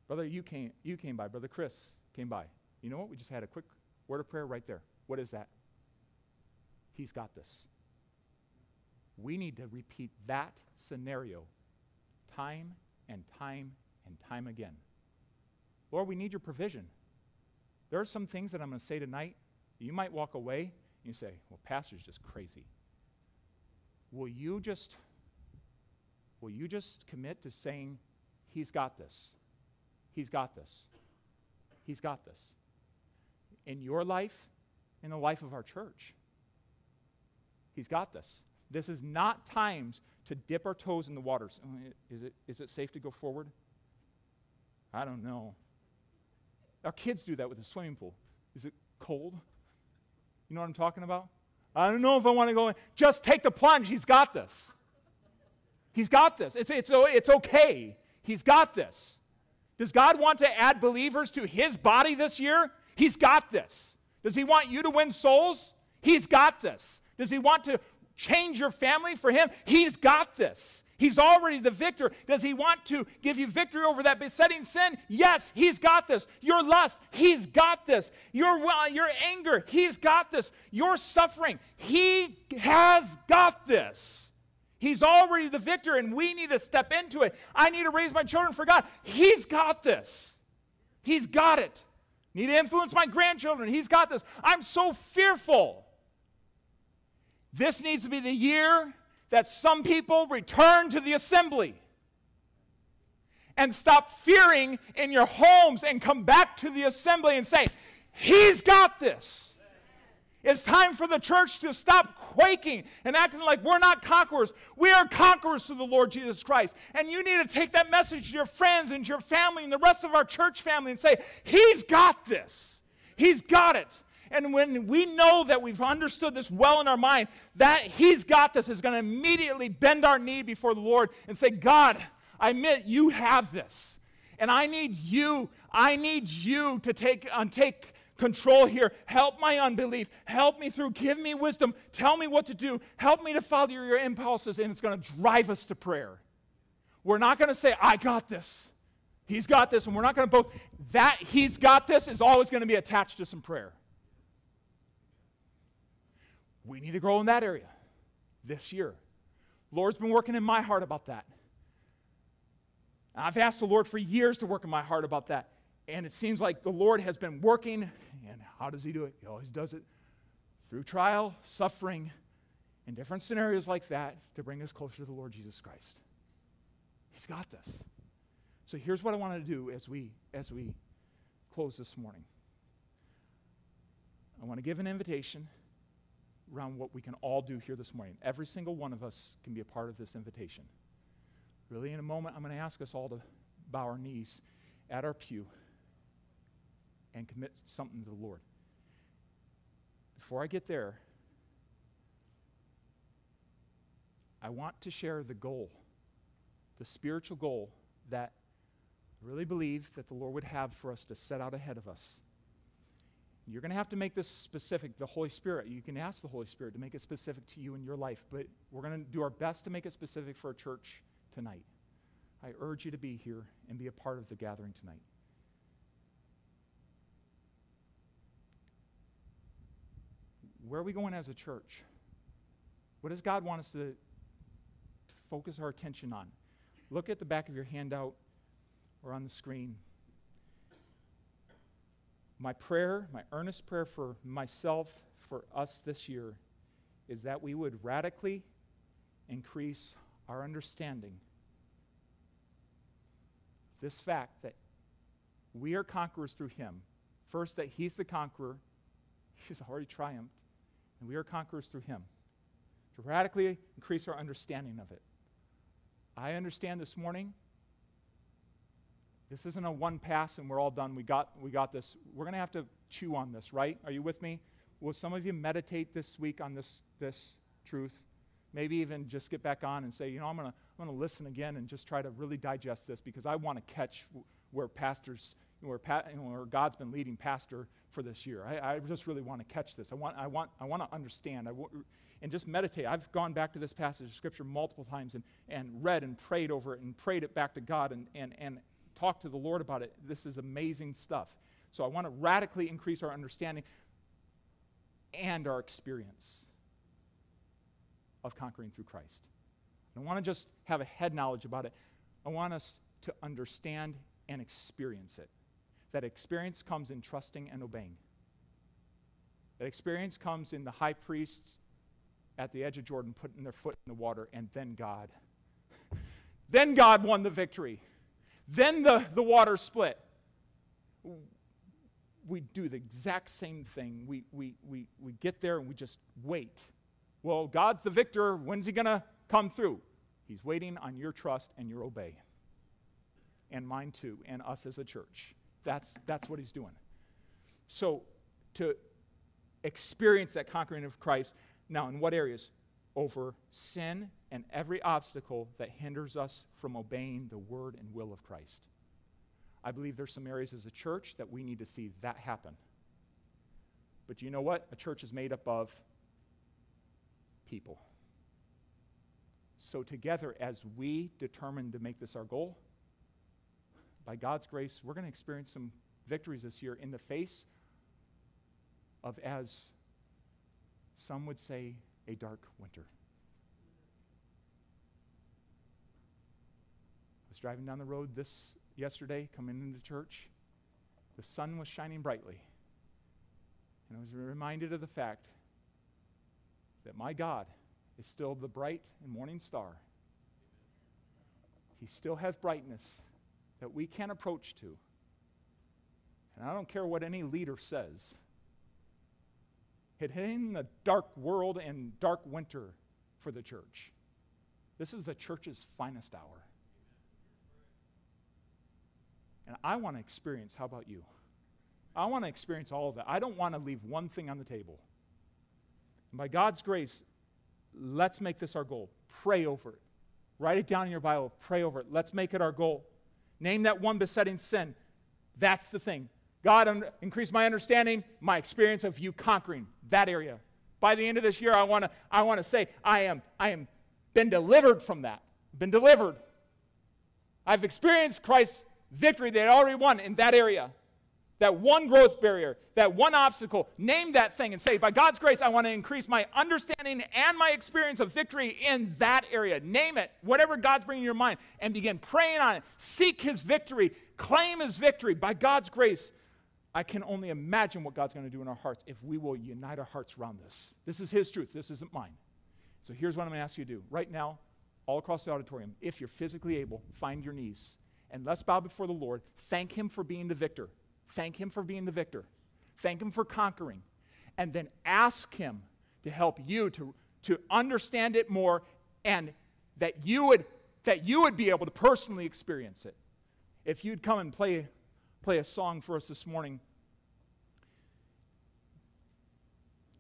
Brother, you came, you came by. Brother Chris came by. You know what? We just had a quick word of prayer right there. What is that? He's got this. We need to repeat that scenario time and time and time again. Lord, we need your provision. There are some things that I'm going to say tonight. You might walk away and you say, Well, Pastor's just crazy. Will you just will you just commit to saying, He's got this? He's got this. He's got this. In your life, in the life of our church. He's got this. This is not times to dip our toes in the waters. Uh, is it, is it safe to go forward? I don't know. Our kids do that with the swimming pool. Is it cold? You know what I'm talking about? I don't know if I want to go in. Just take the plunge. He's got this. He's got this. It's, it's, it's okay. He's got this. Does God want to add believers to his body this year? He's got this. Does he want you to win souls? He's got this. Does he want to change your family for him? He's got this. He's already the victor. Does he want to give you victory over that besetting sin? Yes, he's got this. Your lust, he's got this. Your, your anger, he's got this. Your suffering, he has got this. He's already the victor, and we need to step into it. I need to raise my children for God. He's got this. He's got it. Need to influence my grandchildren. He's got this. I'm so fearful. This needs to be the year that some people return to the assembly and stop fearing in your homes and come back to the assembly and say, He's got this. It's time for the church to stop quaking and acting like we're not conquerors. We are conquerors through the Lord Jesus Christ. And you need to take that message to your friends and to your family and the rest of our church family and say, He's got this. He's got it. And when we know that we've understood this well in our mind, that He's got this is going to immediately bend our knee before the Lord and say, God, I admit you have this. And I need you, I need you to take, uh, take control here. Help my unbelief. Help me through. Give me wisdom. Tell me what to do. Help me to follow your impulses, and it's going to drive us to prayer. We're not going to say, I got this. He's got this, and we're not going to both. That he's got this is always going to be attached to some prayer. We need to grow in that area this year. Lord's been working in my heart about that. I've asked the Lord for years to work in my heart about that. And it seems like the Lord has been working. And how does He do it? He always does it through trial, suffering, and different scenarios like that to bring us closer to the Lord Jesus Christ. He's got this. So here's what I want to do as we as we close this morning. I want to give an invitation around what we can all do here this morning. Every single one of us can be a part of this invitation. Really, in a moment, I'm going to ask us all to bow our knees at our pew and commit something to the Lord. Before I get there, I want to share the goal, the spiritual goal that I really believe that the Lord would have for us to set out ahead of us. You're going to have to make this specific. The Holy Spirit, you can ask the Holy Spirit to make it specific to you in your life, but we're going to do our best to make it specific for a church tonight. I urge you to be here and be a part of the gathering tonight. Where are we going as a church? What does God want us to, to focus our attention on? Look at the back of your handout or on the screen. My prayer, my earnest prayer for myself, for us this year, is that we would radically increase our understanding. This fact that we are conquerors through Him. First, that He's the conqueror, [LAUGHS] He's already triumphed, and we are conquerors through Him. To radically increase our understanding of it. I understand this morning this isn't a one pass and we're all done. We got, we got this. We're going to have to chew on this, right? Are you with me? Will some of you meditate this week on this, this truth? Maybe even just get back on and say, you know, I'm going to I'm gonna listen again and just try to really digest this because I want to catch where pastors, where, pa- where God's been leading pastor for this year. I, I just really want to catch this. I want, I want, I want to understand. I w- and just meditate. I've gone back to this passage of Scripture multiple times and, and read and prayed over it and prayed it back to God and, and, and talk to the Lord about it. This is amazing stuff. So I want to radically increase our understanding and our experience of conquering through Christ. I don't want to just have a head knowledge about it. I want us to understand and experience it. That experience comes in trusting and obeying. That experience comes in the high priests at the edge of Jordan putting their foot in the water, and then God. [LAUGHS] then God won the victory. Then the, the water split. We do the exact same thing. We, we, we, we get there and we just wait. Well, God's the victor. When's he going to come through? He's waiting on your trust and your obey. And mine too, and us as a church. That's, that's what he's doing. So, to experience that conquering of Christ, now in what areas? Over sin and every obstacle that hinders us from obeying the word and will of Christ. I believe there's some areas as a church that we need to see that happen. But you know what? A church is made up of people. So, together, as we determine to make this our goal, by God's grace, we're going to experience some victories this year in the face of, as some would say, a dark winter. I was driving down the road this yesterday, coming into church. The sun was shining brightly. And I was reminded of the fact that my God is still the bright and morning star. He still has brightness that we can approach to. And I don't care what any leader says. It in the dark world and dark winter for the church. This is the church's finest hour. And I want to experience, how about you? I want to experience all of that. I don't want to leave one thing on the table. And by God's grace, let's make this our goal. Pray over it. Write it down in your Bible. Pray over it. Let's make it our goal. Name that one besetting sin. That's the thing. God, increase my understanding, my experience of you conquering that area. By the end of this year, I want to I want to say I am I am been delivered from that. Been delivered. I've experienced Christ's victory they had already won in that area. That one growth barrier, that one obstacle, name that thing and say, by God's grace, I want to increase my understanding and my experience of victory in that area. Name it, whatever God's bringing in your mind, and begin praying on it. Seek His victory, claim His victory. By God's grace, I can only imagine what God's going to do in our hearts if we will unite our hearts around this. This is His truth, this isn't mine. So here's what I'm going to ask you to do. Right now, all across the auditorium, if you're physically able, find your knees and let's bow before the Lord. Thank Him for being the victor. Thank Him for being the victor. Thank Him for conquering. And then ask Him to help you to, to understand it more and that you would that you would be able to personally experience it. If you'd come and play, play a song for us this morning,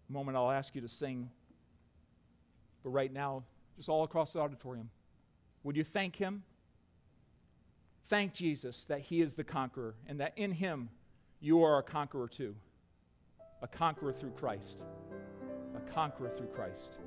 moment I'll ask you to sing. But right now, just all across the auditorium, would you thank him Thank Jesus that he is the conqueror and that in him you are a conqueror too. A conqueror through Christ. A conqueror through Christ.